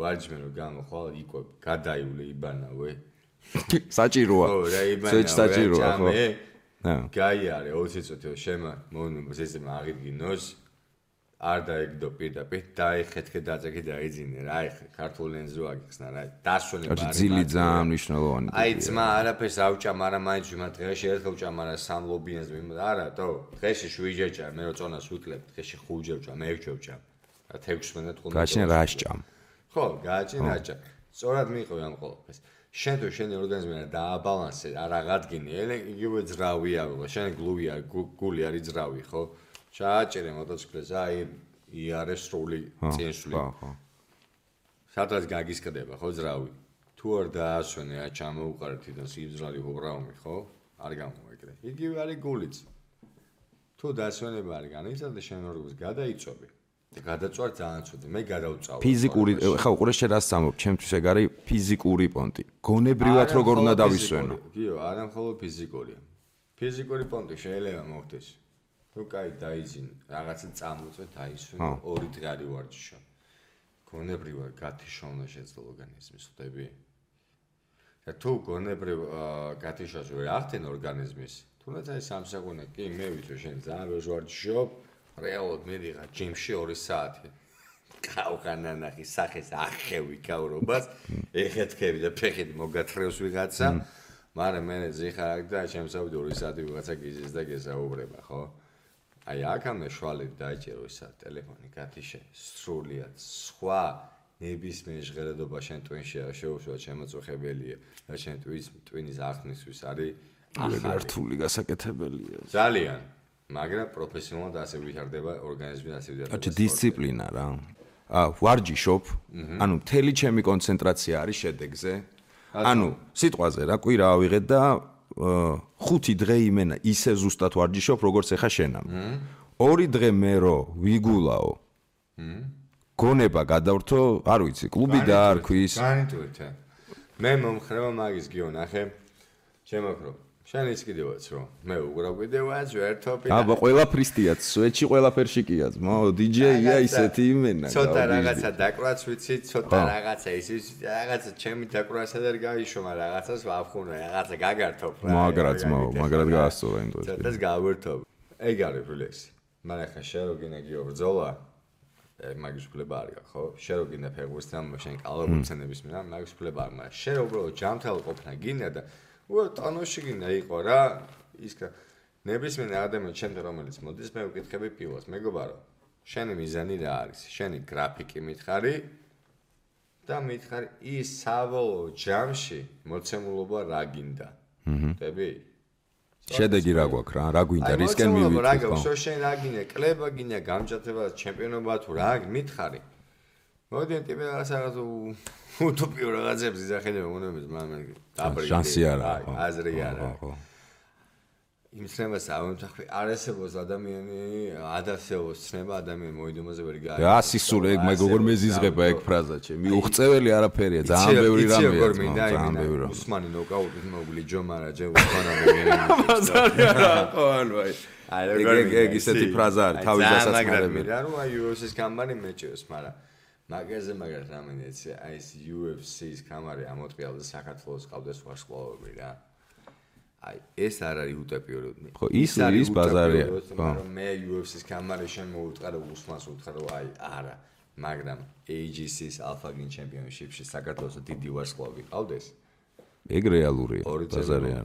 ვარჯმენ რომ გამოხვალ იყვე გადაივლე იბანავე. საჭიროა. ხო, რა იბანავე. საჭიროა ხო. აა. გაიარე 20 წუთი შემა მომნო სისტემა აღიდგინოს. არ დაეგდო პირდაპირ დაეხეთქე დაწეკი დაიძინე რა ეხე ქართულ ენზე ვაგიხსნა რა. დასვენება არის ძილი ძალიან მნიშვნელოვანი აი ძმა არაფერს აუჭამ არა მაინც ვიმ დღეში ერთხელ ვჭამ არა სამ ლობიენს ვიმ არა თო დღეში შვიჯეჭა მე რო წონას ვიკლებ დღეში ხუჯე ვჭამ მე ვჭამ რა 16 15 გაჩნე რა სჭამ ხო გაჩნე რა სჭამ სწორად მიყვე ამ ყოველფერს შენ თუ შენი ორგანიზმი არ დააბალანსე არ აღადგინე ელე იგივე ძრავია შენ გლუვია გული არის ძრავი ხო ჩააჭერე მოტოციკლს აი იარე სრული ხო სადაც გაგისკდება ხო ძრავი. თუ არ დაასვენე ა ჩამოუყარე თვითონ სიბძრალი უბრაუმი ხო? არ გამოეკრე. იგივე არის გულიც. თუ დაასვენება არ განიცადე შენ გადაიწვევი. და გადაწვარ ძალიან ცუდი. მე გადავწავ ფიზიკური ხო ყურე შე რას სამობ ჩემთვის ეგ არის ფიზიკური პონტი. გონებრივად როგორ უნდა დავისვენო? გიო არა მხოლოდ ფიზიკურია. ფიზიკური პონტი შეიძლება მოხდეს თუ კაი დაიძინ რაღაცა წამოწე დაისვენ ორი დღე არის ვარჯიშო გონებრივად გათიშონა შეძლო ორგანიზმის ხდები და თუ გონებრივ გათიშოს ვერ ახდენ ორგანიზმის თუნდაც აი სამსაგუნე კი მე ვიცი შენ ძალიან ვერ ვარჯიშობ რეალოდ მიდიღა ჯიმში 2 საათი კაუხანა ნახი სახეს ახევი კაურობას ეხეთქები და ფეხით მოგათრევს ვიღაცა მაგრამ მე ზიხარ და შემსავდი 2 საათი ვიღაცა გიზის და გესაუბრება ხო აი აქამდე შვალით დაიჭირო ისა ტელეფონი გათიშე. სრულიად სხვა ნებისმიერ ჟღერადობა შენ ტვინში არ შეუშვა შემოწუხებელია და შენ ტვინის ტვინის ახნისთვის არის ახართული გასაკეთებელია. ძალიან მაგრამ პროფესიონალად ასე ვითარდება ორგანიზმი ასე ვითარდება აჩ დისციპლინა რა. ა ვარჯიშობ ანუ მთელი ჩემი კონცენტრაცია არის შედეგზე. ანუ სიტყვაზე რა კვირა ავიღეთ და ხუთი დღე იმენა ისე ზუსტად ვარჯიშობ როგორც ეხა შენამ. ორი დღე მე რო ვიგულაო. გონება გადავრთო, არ ვიცი, კლუბი დაარქვის. განიტვირთე. მე მომხრევა მაგის გიო ნახე. შემოქრო. შენ ის კიდევაც რომ მე უყურა ვიდეოას ვერთობი აბა ყველაფრისტიაც სვეტში ყველაფერში კია ძმო დიჯეია ისეთი იმენა ცოტა რაღაცა დაკვრაც ვიცი ცოტა რაღაცა ის ის რაღაცა ჩემი დაკვრა სადარ გაიშო მაგრამ რაღაცას ვაფხუნე რაღაცა გაგართობ რა მაგრად ძმო მაგრად გაასწორა იმ დროს ცოტას გავერთობ. ეგ არის ფლექსი მაგრამ ხა შენ რო გინდა გიო ბრძოლა. მაგის ფლება არის ხო? შენ რო გინდა ფეგურსთან შენ კალობუცენების მე მაგის ფლება არის მაგრამ შენ უბრალოდ ჯამთელ ყოფნა გინდა და უა ტანოში გინდა იყო რა. ის ნებისმიერ ადამიანს ჩემ რომელიც მოდის მე ვკითხები პილოს. მეგობარო შენი მიზანი რა არის? შენი გრაფიკი მითხარი და მითხარი ის საბოლოო ჯამში მოცემულობა რა გინდა? ხდები შედეგი რა გვაქვს რა? რა გვინდა? რისკენ მივიდეთ რა გაქვს შენ რა გინდა? კლება გინდა? გამჭათება ჩემპიონობა თუ რა? მითხარი. მოდი ტიპი რაღაცა უტოპიო რაღაცებს იზახელება მონომებს მაგრამ დაბრიდი შანსი არა აზრი არა. იმ ცნებას ამოთახე არასებობს ადამიანი ადასეოს ცნება ადამიანი მოიდომაზე ვერ გაიგებს რა სისულ ეგ მეგოგორ მეზიზღება ეგ ფრაზა ჩემ მიუღწეველი არაფერია ძალიან ბევრი რამეა ძალიან ბევრი რამე. უსმანი ნოკაუტით მოგლი ჯომარა ჯე უსმანა მოგელი ხო ანუ აი ეგ ეგ ისეთი ფრაზა არის თავის დასაწყისად რა რო აი UFC-ის კამპანი მეჭიროს მაგრამ მაგაზე მაგათ რამენიც აი ეს UFC-ის კამარი ამოტყიალდა საქართველოს ყავდეს ვარსკვლავები რა. აი ეს არ არის უტოპიური ხო ის ის ბაზარია ხო. მე UFC-ის კამარი შენ მოუწყარო უსმას უთხარო აი არა. მაგრამ AGC-ის Alpha Gin Championship-ში საქართველოს დიდი ვარსკვლავი ყავდეს ეგ რეალურია ბაზარია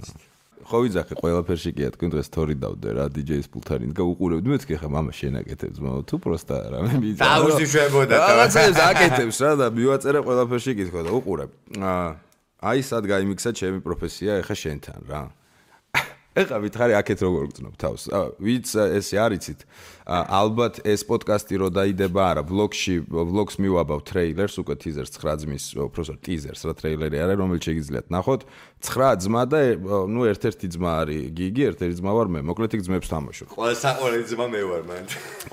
ხო ვიძახე ყველაფერში კი თქვენ დღეს თორი დავდე რა DJ-ის პულთან და უყურებდი მეთქი ხა მამა შენ აკეთებს მაო თუ პროსტა რამე მიწა დაუზიშვებოდა რაღაცებს აკეთებს რა და მივაწერე ყველაფერში კითხვა და უყურებ. აი სად გაიმიქსა ჩემი პროფესია ეხა შენთან რა. ეხა ვითხარი აქეთ როგორ გწნობ თავს. ვიც ესე არიცით ალბათ ეს პოდკასტი რო დაიდება არა ვლოგში ვლოგს მივაბავ ტრეილერს უკვე ტიზერს 9 ძმის უბრალოდ ტიზერს რა ტრეილერი არა რომელიც შეგიძლიათ ნახოთ. 9 ძმა და ნუ ერთ-ერთი ძმა არის გიგი ერთ-ერთი ძმა ვარ მე. მოკლედ იქ ძმებს თამაშობ. ყველა საყვარელი ძმა მე ვარ მან.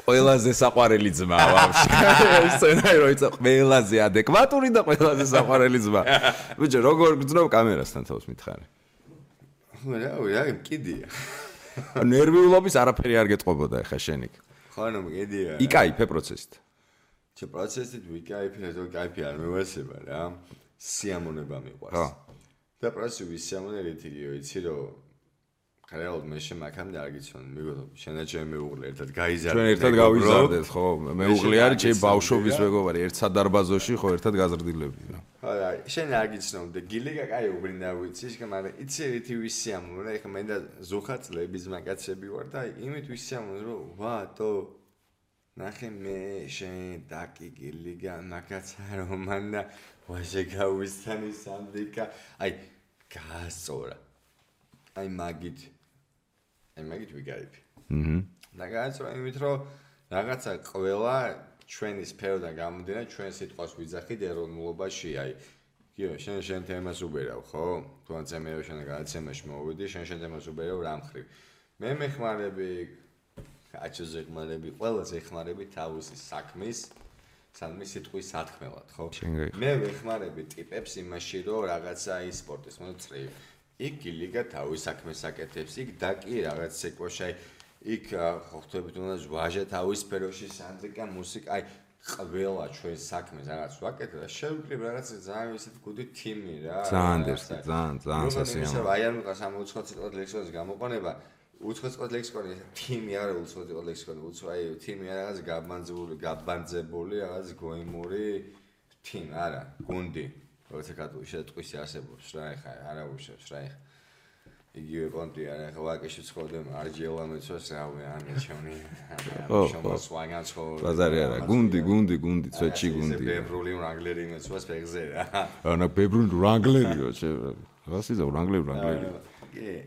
ყველაზე საყვარელი ძმა ვარ სცენარი რო იცი ყველაზე ადეკვატური და ყველაზე საყვარელი ძმა. ბიჭო როგორ გძნობ კამერასთან თავს მითხარი ხო რა რა კიდია ნერვიულობის არაფერი არ გეტყობოდა ახლა შენი. ხო ანუ კიდია იკაიფე პროცესით. ჩე პროცესით ვიკაიფე და კაიფი არ მევასება რა. სიამონება მიყვარს. ხო. და პროცესი ვისიამონე რითიო იცი რომ რეალურად მე შემაქამდე არ გიცნობ მიგო შენ და ჩემი მეუღლე ერთად გაიზარდეთ ჩვენ ერთად გავიზარდეთ ხო? მეუღლე არის ჩემი ბავშვობის მეგობარი ერთ სადარბაზოში ხო ერთად გაზრდილები რა. არა შენ არ გიცნობ და გილიგა კაი უბრინდა ვიცი შე მაგრამ იცი რითი ვისიამ რა ეხა მე და ზუხაწლების მაგაცები ვარ და იმით ვისიამ რომ ვატო ნახე მე შენ დაკი გილიგა მაგაცა რომ მანდა ვაჟე გავისთანი სამდიკა აი გასწორა. აი მაგით აი მაგით ვიგაიფი. აჰა. და გააცრა იმით რომ რაღაცა ყველა ჩვენი სფეროდან გამომდინარე ჩვენ სიტყვას ვიძახით ეროვნულობაში, აი კიო, შენ შენ თემას უბერავ, ხო? თუ ან წემეო შენ გადაცემაში მოვიდი, შენ შენ თემას უბერავ რამ ხრი. მე მეხმარები აჩოზე ხმარები, ყველაზე ხმარები თავისი საქმის სამი სიტყვის სათქმელად, ხო? მე ვეხმარები ტიპებს იმაში, რომ რაღაცა ის სპორტის მოწრი იქ ლიგა თავის საქმეს აკეთებს, იქ და კი რაღაც სეკვაშაი იქ ხო ხთებით უნდა ვაჟა თავის სფეროში სანდიკა მუსიკა, აი ყველა ჩვენ საქმეს რაღაც ვაკეთებ და შევკრიბ რაღაც ძალიან ისეთი გუდი თიმი რა. ძალიან დერსი, ძალიან, ძალიან სასიამოვნო. აი არ მიყა 60 წუთი ლექსიონის გამოყენება. უცხო წუთი ლექსიონი თიმი არა უცხო წუთი ლექსიონი, უცხო აი თიმი არა რაღაც გაბანძებული, გაბანძებული რაღაც გოიმური თიმი არა, გუნდი. როცა კატუი შეტყვის არსებობს რა ეხა არა უშავს რა ეხა. იგივე კონტი არა ეხა ვაკეში ცხოვრობ არჯელა მეცოს რა ვე ამე ჩემი ო ბაზარი არა გუნდი გუნდი გუნდი ცვეჩი გუნდი. ბებრული რანგლერი მეცოს ფეგზე რა. ანა ბებრული რანგლერიო შე რასიზა რანგლერი რანგლერი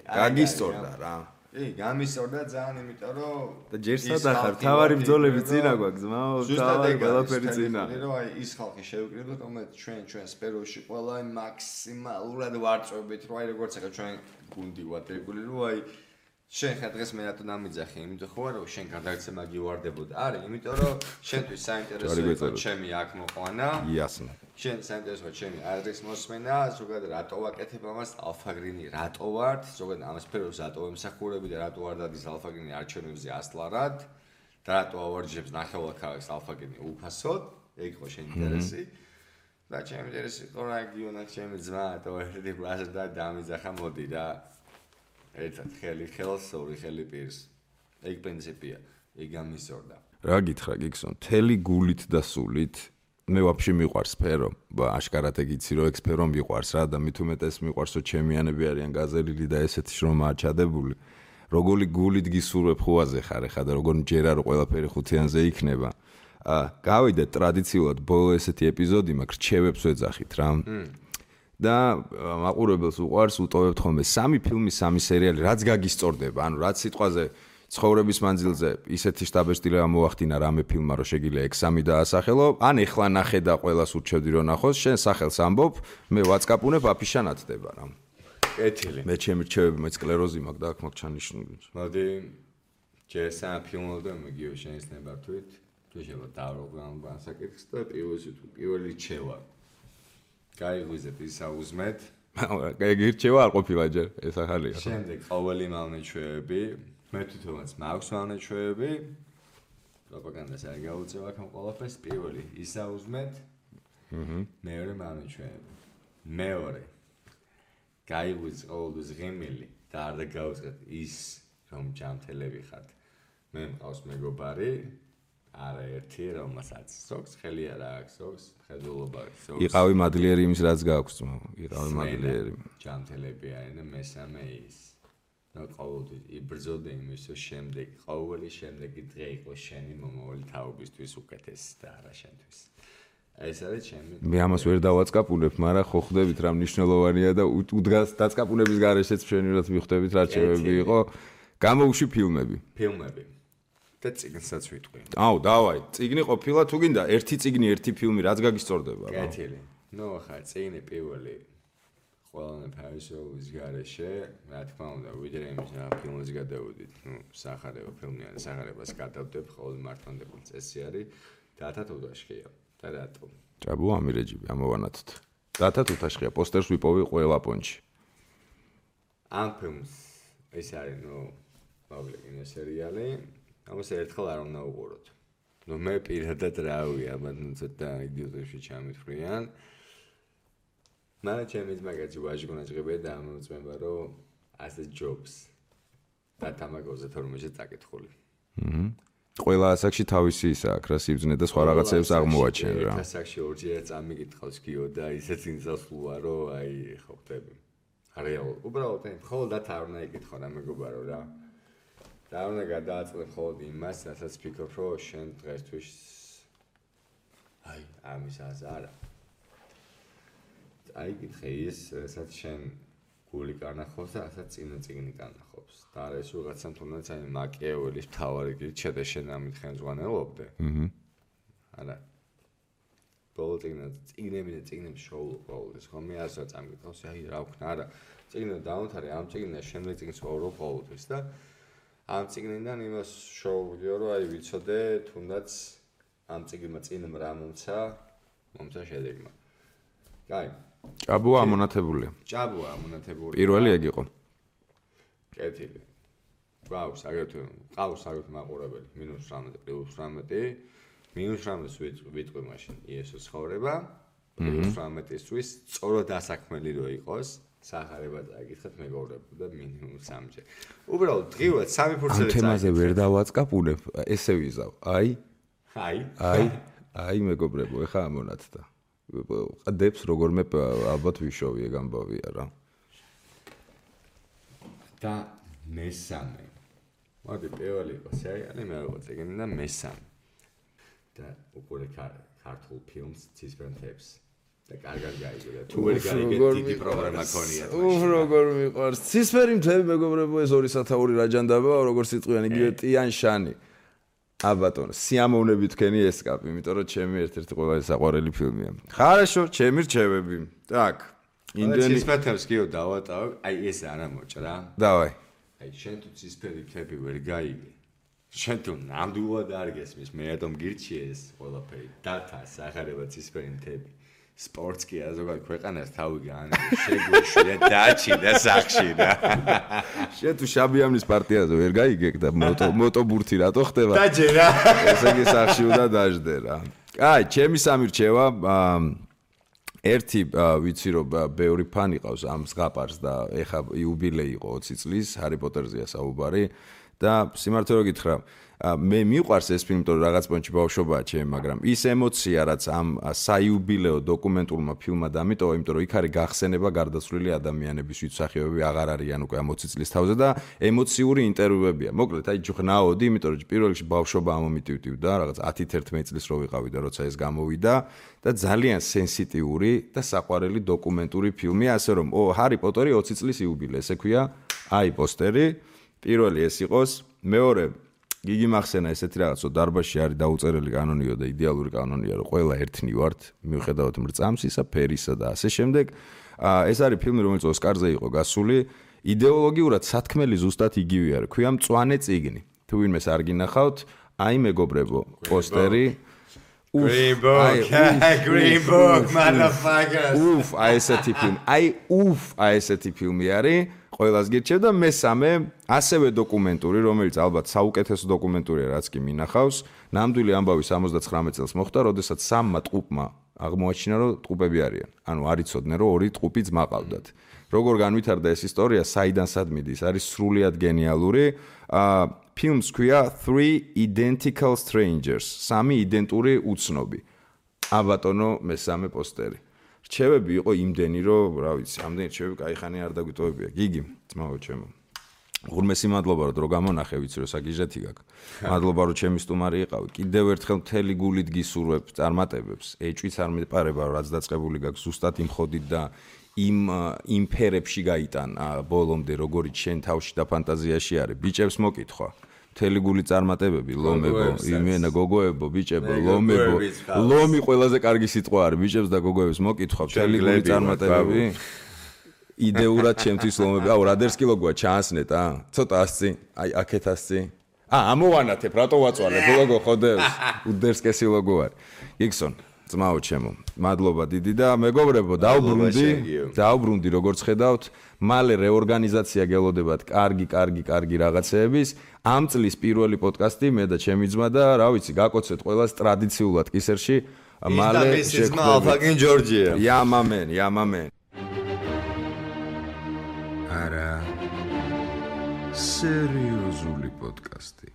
გაგისწორდა რა ე გამისორდა ძალიან იმიტომ რომ და ჯერ სადახარ თავარი ბძოლები წინა გვაქვს მაო თავარი ყველაფერი წინა რომ აი ის ხალხი შევკრიბოთ რომელიც ჩვენ ჩვენ სპეროში ყველა მაქსიმალურად ვარწვებით რომ აი როგორც ახლა ჩვენ გუნდი ვატრიკული რომ აი შენ ხა დღეს მე რატო დამიძახი, იმიტომ ხო არა, შენ გადაგცემა გივარდებოდა. არა, იმიტომ რომ შენთვის საინტერესო იყო ჩემი აქ მოყვანა. იასნა. შენ საინტერესო ჩემი ადრეს მოსმენა, ზოგადად რატო ვაკეთებ ამას? ალფაგრინი, რატო ვართ, ზოგადად ამას ფეროს რატო ემსახურები და რატო არ დადის ალფაგრინი? არჩევნებზე ასლარად. და რატო ავარჯებს ნახევრად ალფაგრინი? უფასოდ, ეგ ხო შენ ინტერესი. და ჩემი ინტერესი იყო რა გიონა ჩემი ძმა, თო ერთი პლაზა და დამიძახა მოდი და ერთად ხელი ხელს, ორი ხელი პირს. ეგ პრინციპია. ეგ ამისორდა. რა გითხრა გიქსონ, თელი გულით და სულით მე ვაფშე მიყვარს სფერო. აშკარად ეგ იცი რომ ეგ სფერო მიყვარს რა და მით უმეტეს მიყვარს რომ ჩემიანები არიან გაზელილი და ესეთი შრომა აჩადებული. როგორი გულით გისურვებ ხუაზე ხარ ხა და როგორ მჯერა რომ ყველაფერი ხუთიანზე იქნება. ა გავიდე ტრადიციულად ბოლო ესეთი ეპიზოდი მაგ რჩევებს ვეძახით რა. და მაყურებელს უყვარს უტოვებთ ხოლმე სამი ფილმი, სამი სერიალი, რაც გაგისწორდება, ანუ რაც სიტყვაზე ცხოვრების მანძილზე ისეთი შტაბესტილება მოახდინა რამე ფილმმა რომ შეგიძლია ექსამი დაასახელო, ან ეხლა ნახე და ყოველას ურჩევდი რომ ნახოს, შენ სახელს ამბობ, მე ვაცკაპუნებ აფიშანათდება რა. კეთილი. მე ჩემი რჩევები მე სკლეროზი მაქვს და აქ მაქვს ჩანიშნული. მოდი ჯესა ფილმოდე მიგიო შენს ნებართვით. თუ შევა დავრობამ ბანსაკითხს და პირველი თუ პირველი ჩევა. გაიღვიზეთ ის აუზმეთ. ეგ ირჩევა არ ყოფილა ჯერ ეს ახალია. შემდეგ ყოველი მავნეჩვეები, მე თვითონაც მაქვს მავნეჩვეები. პროპაგანდას არ გაუწევ აქ ამ ყველაფერს პირველი ის აუზმეთ. აჰა. მეორე მავნეჩვეები. მეორე გაიღვიძ ყოველთვის ღიმილი და არ დაგაუწეთ ის რომ ჯამთელები ხართ. მე მყავს მეგობარი, არა ერთი რომელსაც სოქს ხელი არა აქვს სოქს ხედულობა სოქს იყავი მადლიერი იმის რაც გააქვს ძმო იყავი მადლიერი ჯამთელები არიან მესამე ის ყოველთვის იბრძოდე იმის შემდეგ ყოველი შემდეგი დღე იყო შენი მომავალი თაობისთვის უკეთესი და არა შენთვის. ეს არის ჩემი მე ამას ვერ დავაწყაპუნებ მაგრამ ხო ხვდებით რა მნიშვნელოვანია და უდგას დაწყაპუნების გარეშეც შენივრად მიხვდებით რა ჩემები იყო. გამოუში ფილმები. ფილმები. და ციგნსაც ვიტყვი. აუ, დავაი, ციგნი ყოფილა თუ გინდა? ერთი ციგნი, ერთი ფილმი, რაც გაგისწორდება რა. კეთილი. ნუ ხა ციგნი პირველი ყველანე ფაისოვის გარეშე, რა თქმა უნდა, ვიდრე იმის რა ფილმს გადავიდით, ნუ სახარება ფილმი არის, სახარებას გადავდებ, ხოლმე მართონდებულ წესი არის, დათა თუთაშხია. და რატო? ჭაბუ ამირეჯიბი, ამოვანათთ. დათა თუთაშხია, პოსტერს ვიპოვი ყველა პონჩი. ამ ფილმს ეს არის, ნუ, მოკლედ იმ სერიალი, ამას ერთხელ არ უნდა უყუროთ. ნუ მე პირადად რავი, აბა ნუ ცოტა იდიოტებში ჩამითხრიან. მაგრამ ჩემი ძმაკაცი ვაჟგონა ჭრებია და ამოწმება, რომ ასე ჯობს. და თამაგოზე თორმეში წაკითხული. აჰა. ყველა ასაკში თავისი ისა აქ რა სიბზნე და სხვა რაღაცებს აღმოაჩენ რა. ასაკში ორჯერ წამიკითხავს კიო და ისეთ ინსასლუა რომ აი ხო ხტები. რეალ უბრალოდ მხოლოდ არ უნდა იკითხო რა მეგობარო რა. და უნდა გადააწყდე ხოლმე იმას, რასაც ფიქრობ, რომ შენ დღესთვის აი, ამის აზარა. აი, გითხე ის, რასაც შენ გული განახობს და რასაც წინა წიგნი განახობს. და არა ეს რაღაცა თუნდაც აი მაკიაველის თავარი კი შედა შენ ამით ხელმძღვანელობდე. აჰა. არა. პოლიტიკა წიგნები და წიგნები შოუ ყოველთვის ხომ მე ასე წამიკითხავს, აი რა ვქნა, არა. წიგნი დაუნთარე ამ წიგნს შემდეგ წიგნს ყოველ ყოველთვის და ამ ციგნიდან იმას შოუვიდიო რომ აი ვიცოდე თუნდაც ამ ციგნმა წინ რა მომცა მომცა შედეგმა. კაი. ჭაბუა ამონათებულია. ჭაბუა ამონათებული. პირველი ეგ იყო. კეთილი. გვაქვს აგრეთვე ყავს აგრეთვე მაყურებელი -18 +18 -18 ვიტყვი მაშინ იესოს ხოვრება +18-ისთვის სწორად დასაქმელი რო იყოს სახარება წაკითხეთ მეგობრებო და მინიმუმ სამჯერ. უბრალოდ დღივად სამი ფურცელი წაკითხეთ. ამ თემაზე ვერ დავაწყაპუნებ, ესე ვიზავ. აი. აი. აი. აი მეგობრებო, ეხა ამონათდა. ყდებს როგორმე ალბათ ვიშოვი ეგ ამბავია რა. და მესამე. მოდი პირველი იყო სერიალი, მე როგორ წეგენი და მესამე. და უყურე ქართულ ფილმს ცისფერთებს. და კარგად გაიგე და თუ ვერ გაიგე დიდი პრობლემა ქონია უх როგორ მიყვარს ცისფერი მთები მეგობრებო ეს ორი სათაური რაჯანდაბა როგორ სიტყვიან იგივე ტიან შანი ა ბატონო სიამოვნები თქვენი ეს კაპი იმიტომ რომ ჩემი ერთ-ერთი ყველაზე საყვარელი ფილმია ხარაშო ჩემი რჩევები так ინდენი ცისფერთებს კიო დავატავ აი ეს არა მოჭრა დავაი აი შენ თუ ცისფერი თები ვერ გაიგე შენ თუ ნამდვილად არ გესმის მე რატომ გირჩი ეს ყველაფერი დათა სახარება ცისფერი თები სპორტს კი არა ზოგადად ქვეყანას თავი გაანი შეგვიშვი და დაჩი და სახში და შენ თუ შაბიამნის პარტიაზე ვერ გაიგე და მოტო მოტობურთი რატო ხდება? დაჯერა ესე იგი სახში უნდა დაждდე რა აი ჩემი სამირჩევა ერთი ვიცი რომ ბევრი ფანი ყავს ამ ზღაპარს და ეხა იუბილეი იყო 20 წლის ჰარი პოტერზეა საუბარი და სიმართლე რომ გითხრა მე მიყვარს ეს ფილმი, თორე რაღაც პონჩი ბავშვობაა ჩემ, მაგრამ ის ემოცია, რაც ამ საიუბილეო დოკუმენტურმა ფილმმა დამიტოვა, იმიტომ იქ არის გახსენება გარდაცვლილი ადამიანების ვიცახიობები აღარ არიან უკვე 20 წლის თავზე და ემოციური ინტერვიუებია. მოკლედ, აი ჯღნაოდი, იმიტომ რომ პირველ რიგში ბავშვობა ამომიტივტივდა, რაღაც 10-11 წლის რო ვიყავი და როცა ეს გამოვიდა და ძალიან სენსიტიური და საყვარელი დოკუმენტური ფილმია, ასე რომ, ო, ჰარი პოტერი 20 წლის იუბილე, ესე ქვია, აი პოსტერი. პირველი ეს იყოს, მეორე იგი მახსენა ესეთი რაღაცო დარბაში არის დაუწერელი კანონიო და იდეალური კანონია რომ ყველა ერთნი ვართ მიუხედავად მრწამსისა, ფერისა და ასე შემდეგ. ეს არის ფილმი რომელიც ოსკარზე იყო გასული. идеოლოგიურად სათქმელი ზუსტად იგივეა. ქვია მწვანე წიგნი. თუ ვინმეს არ გინახავთ, აი მეგობრებო, პოსტერი Green Book, Green Book, motherfuckers. უფ, აი ესეთი ფილმი. აი უფ, აი ესეთი ფილმი არის. ყველას გირჩევ და მესამე ასევე დოკუმენტური, რომელიც ალბათ საუკეთესო დოკუმენტურია, რაც კი მინახავს. ნამდვილი ამბავი 79 წელს მოხდა, როდესაც სამმა ტყუპმა აღმოაჩინა, რომ ტყუპები არიან. ანუ არიწოდნენ, რომ ორი ტყუპი ძმა ყავდათ. როგორ განვითარდა ეს ისტორია, საიდან სად მიდის? არის სრულიად გენიალური. აა ფილმს ქვია Three Identical Strangers, სამი იდენტური უცნობი. აბატონო მესამე პოსტერი. რჩევები იყო იმდენი, რომ რა ვიცი, ამდენი რჩევები кай ხანი არ დაგვიტოვებია. გიგი, ძმაო ჩემო. ღურმესი მადლობა რომ დრო გამონახე, ვიცი რომ საგიჟეთი გაქვს. მადლობა რომ ჩემი სტუმარი იყავი. კიდევ ერთხელ მთელი გულით გისურვებ წარმატებებს. ეჭვიც არ მეპარება, რაც დაწყებული გაქვს ზუსტად იმ ხოდით და იმ იმ ფერებში გაიტანა ბოლომდე, როგორიც შენ თავში და ფანტაზიაში არის. ბიჭებს მოკითხვა. მთელი გული წარმატებები ლომებო იმენა გოგოებო ბიჭებო ლომებო ლომი ყველაზე კარგი სიტყვა არის ბიჭებს და გოგოებს მოკითხავ. მთელი გული წარმატებები. იდეურად ჩემთვის ლომები. აუ რადერსკი ლოგოა ჩაასნეთ ა. ცოტა ასცი აი აქეთ ასცი ა ამოვანათებ რატო ვაწვალებ ლოგო ხოდებს უდერსკესი ლოგო არის. იგსონ ძმაო ჩემო მადლობა დიდი და მეგობრებო დაუბრუნდი დაუბრუნდი როგორც ხედავთ მალე რეორგანიზაცია გელოდებათ კარგი კარგი კარგი რაღაცეების. ამ წლის პირველი პოდკასტი მე და ჩემი ძმა და რა ვიცი გაკოცეთ ყველას ტრადიციულად კისერში. მალე შეგვიძლია ჯორჯია. იამამენ იამამენ არა. სერიოზული პოდკასტი